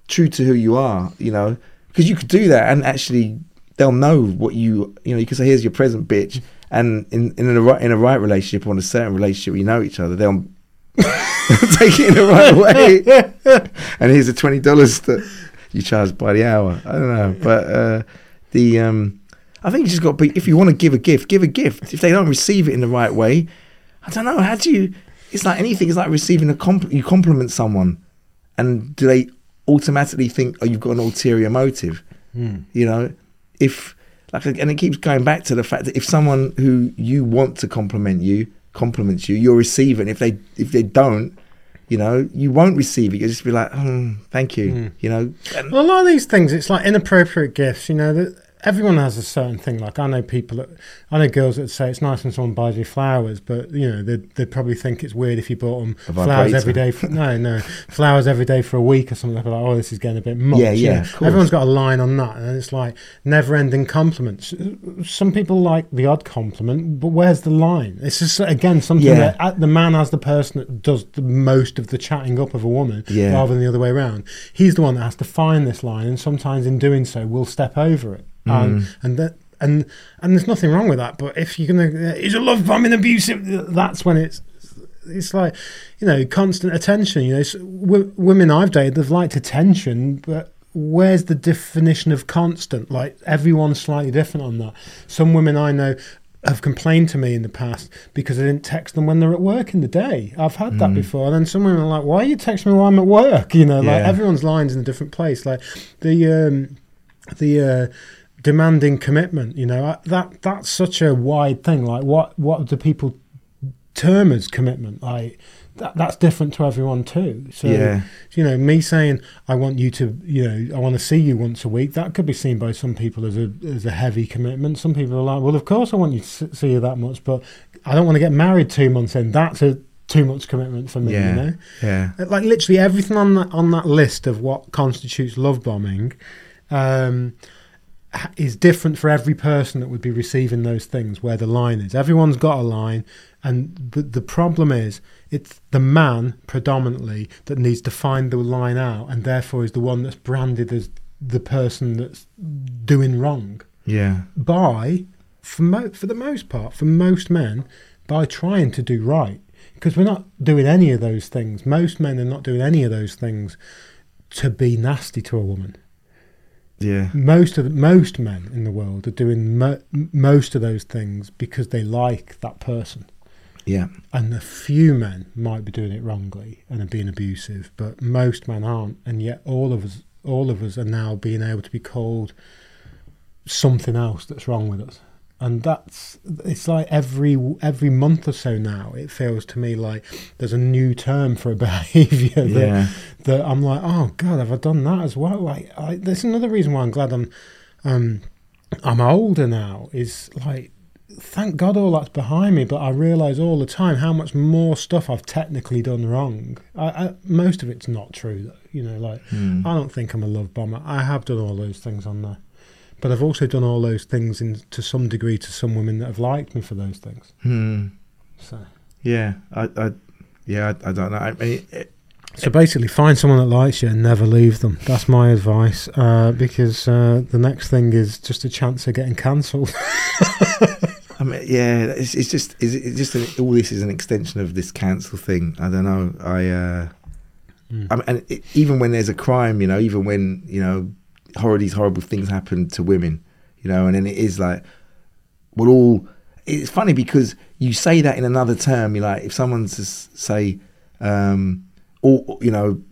true to who you are. You know, because you could do that and actually they'll know what you you know. You can say, "Here's your present, bitch," and in in a right in a right relationship or in a certain relationship, you know each other. They'll take it in the right way. and here's the twenty dollars that you charge by the hour. I don't know, but uh, the um, I think you just got to be. If you want to give a gift, give a gift. If they don't receive it in the right way, I don't know. How do you? It's like anything. It's like receiving a compliment. You compliment someone, and do they automatically think, "Oh, you've got an ulterior motive"? hmm. You know, if like, and it keeps going back to the fact that if someone who you want to compliment you compliments you, you'll receive it. And if they if they don't, you know, you won't receive it. You'll just be like, oh, "Thank you," Mm. you know. And- Well, a lot of these things, it's like inappropriate gifts. You know, that everyone has a certain thing. Like I know people that I know girls that say it's nice when someone buys you flowers, but you know they'd, they'd probably think it's weird if you bought them flowers every day. For, no, no, flowers every day for a week or something. They'd be like, oh, this is getting a bit much. Yeah, yeah, know. of course. Everyone's got a line on that, and it's like never-ending compliments. Some people like the odd compliment, but where's the line? It's just again something Yeah. that uh, the man as the person that does the most of the chatting up of a woman, Yeah. rather than the other way around. He's the one that has to find this line, and sometimes in doing so, we'll step over it. And Mm. and that and and there's nothing wrong with that. But if you're gonna, uh, is a love bombing abusive? That's when it's it's like you know constant attention. You know, s- w- women I've dated they've liked attention, but where's the definition of constant? Like everyone's slightly different on that. Some women I know have complained to me in the past because I didn't text them when they're at work in the day. I've had that Mm. before. And then some women are like, "Why are you texting me while I'm at work?" You know, like Yeah. everyone's lines in a different place. Like the um, the uh, demanding commitment. You know, that that's such a wide thing. Like, what what do people term as commitment? Like. That, that's different to everyone too. So, Yeah. you know, me saying I want you to, you know, I want to see you once a week. That could be seen by some people as a as a heavy commitment. Some people are like, well, of course I want you to see you that much, but I don't want to get married two months in. That's a too much commitment for me. Yeah. You know, yeah. like literally everything on that on that list of what constitutes love bombing um, is different for every person that would be receiving those things. Where the line is, everyone's got a line, and but the problem is it's the man predominantly that needs to find the line out, and therefore is the one that's branded as the person that's doing wrong Yeah. by for mo- for the most part for most men by trying to do right because we're not doing any of those things most men are not doing any of those things to be nasty to a woman Yeah. most of the, most men in the world are doing mo- most of those things because they like that person Yeah. and a few men might be doing it wrongly and are being abusive, but most men aren't, and yet all of us, all of us, are now being able to be called something else that's wrong with us, and that's it's like every every month or so now. It feels to me like there's a new term for a behaviour that Yeah. that I'm like, oh god, have I done that as well? Like, I, there's another reason why I'm glad I'm, um, I'm older now. Is like thank God all that's behind me, but I realise all the time how much more stuff I've technically done wrong. I, I, most of it's not true, though. You know, like Mm. I don't think I'm a love bomber. I have done all those things on there, but I've also done all those things in to some degree to some women that have liked me for those things. Hmm. So, Yeah, I, I yeah, I, I don't know. I mean, it, so basically, find someone that likes you and never leave them. That's my advice. Uh, because uh, the next thing is just a chance of getting cancelled. I mean, yeah, it's, it's just it's, it's just an, all this is an extension of this cancel thing. I don't know. I uh, Mm. I mean, and it, even when there's a crime, you know, even when you know, horror these horrible things happen to women, you know, and then it is like, well, all. It's funny because you say that in another term. You're like, if someone's to say, um, all you know,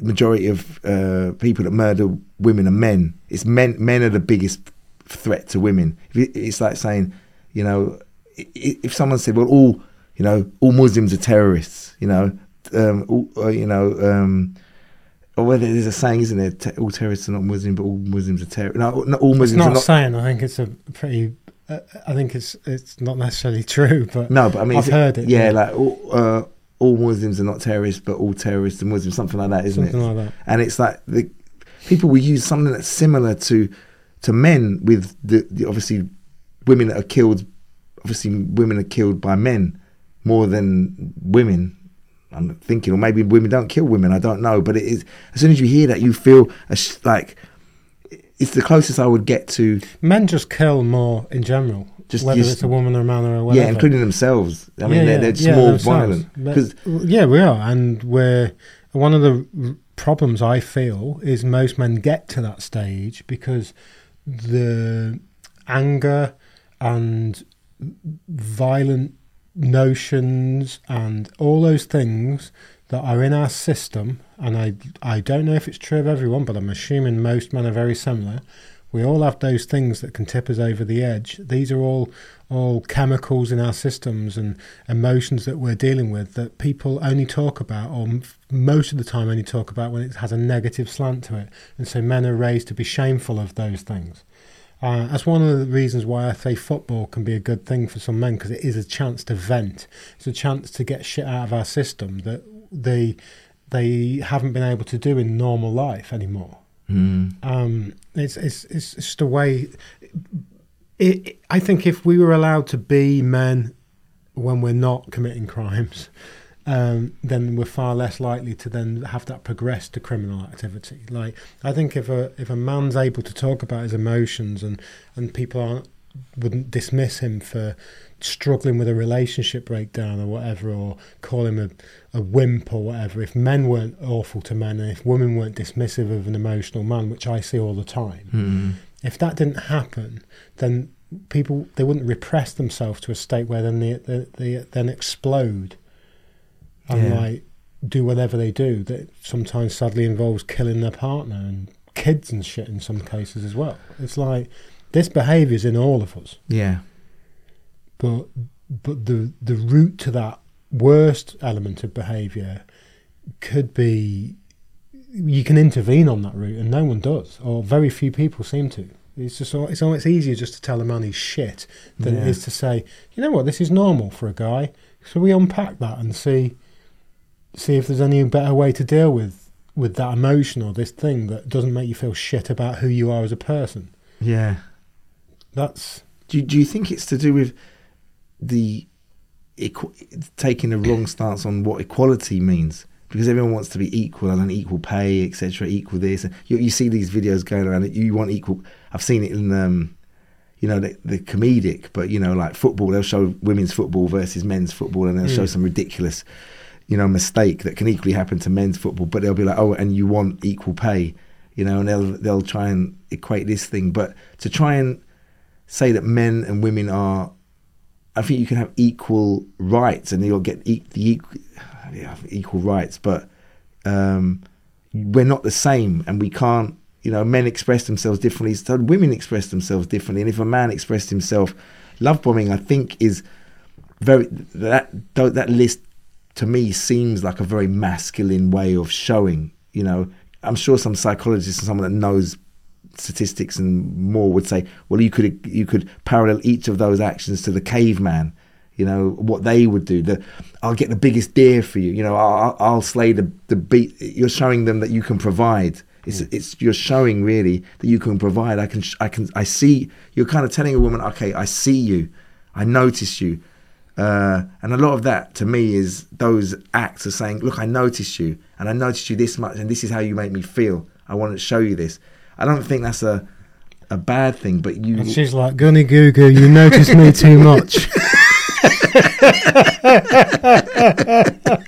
majority of uh, people that murder women are men. It's men. Men are the biggest threat to women. It's like saying, you know, if someone said, well, all you know, all Muslims are terrorists. You know, um, all, uh, you know, um, or whether there's a saying, isn't there? Te- all terrorists are not Muslim, but all Muslims are terrorists. No, not all Muslims. It's not are a not. saying. I think it's a pretty. Uh, I think it's it's not necessarily true, but No, but I mean, I've heard it, Yeah, yeah. like all, uh, all Muslims are not terrorists, but all terrorists are Muslims. Something like that, isn't something it? like that. and it's like the people will use something that's similar to to men with the, the obviously women that are killed obviously women are killed by men more than women i'm thinking or maybe women don't kill women i don't know but it is as soon as you hear that you feel sh- like it's the closest i would get to Men just kill more in general, Just- whether just- it's a woman or a man or whatever. yeah including themselves i mean Yeah, they're, they're just yeah, more themselves. violent because yeah, we are, and we're one of the problems I feel is most men get to that stage because the anger and violent notions and all those things that are in our system, and I I don't know if it's true of everyone, but I'm assuming most men are very similar. We all have those things that can tip us over the edge. These are all all chemicals in our systems and emotions that we're dealing with that people only talk about, or most of the time only talk about when it has a negative slant to it. And so men are raised to be shameful of those things. Uh, that's one of the reasons why I say football can be a good thing for some men because it is a chance to vent. It's a chance to get shit out of our system that they they haven't been able to do in normal life anymore. Mm. Um, it's, it's it's just a way. It, it- I think if we were allowed to be men when we're not committing crimes, um, then we're far less likely to then have that progress to criminal activity. Like I think if a if a man's able to talk about his emotions and and people aren't wouldn't dismiss him for struggling with a relationship breakdown or whatever, or call him a, a wimp or whatever. If men weren't awful to men, and if women weren't dismissive of an emotional man, which I see all the time, Mm. if that didn't happen, then people they wouldn't repress themselves to a state where then they they, they then explode and Yeah. like do whatever they do. That sometimes sadly involves killing their partner and kids and shit in some cases as well. It's like this behaviour's in all of us, yeah but but the the route to that worst element of behaviour could be you can intervene on that route, and no one does, or very few people seem to. It's just it's almost easier just to tell a man he's shit than it Yeah. is to say, you know what, this is normal for a guy. So we unpack that and see see if there's any better way to deal with with that emotion or this thing that doesn't make you feel shit about who you are as a person. yeah That's Do you, do you think it's to do with the equ- taking a wrong stance on what equality means? Because everyone wants to be equal and equal pay, etc., equal this. And you, you see these videos going around. You want equal. I've seen it in, um, you know, the, the comedic, but you know, like football. They'll show women's football versus men's football, and they'll show Mm. some ridiculous, you know, mistake that can equally happen to men's football. But they'll be like, oh, and you want equal pay, you know, and they'll they'll try and equate this thing. But to try and say that men and women are I think you can have equal rights and you'll get e- the equal, yeah, equal rights, but um, we're not the same and we can't, you know, men express themselves differently, so women express themselves differently. And if a man expressed himself, love bombing, I think, is very, that, that list to me seems like a very masculine way of showing, you know. I'm sure some psychologist or someone that knows statistics and more would say, well, you could you could parallel each of those actions to the caveman. You know what they would do. The I'll get the biggest deer for you. You know I'll, I'll slay the the beat. You're showing them that you can provide. It's it's you're showing really that you can provide. I can I can I see. You're kind of telling a woman, okay, I see you, I notice you. Uh, and a lot of that to me is those acts of saying, look, I noticed you, and I noticed you this much, and this is how you make me feel. I want to show you this. I don't think that's a a bad thing, but you. And she's like, Gunny Goo Goo, you notice me too much.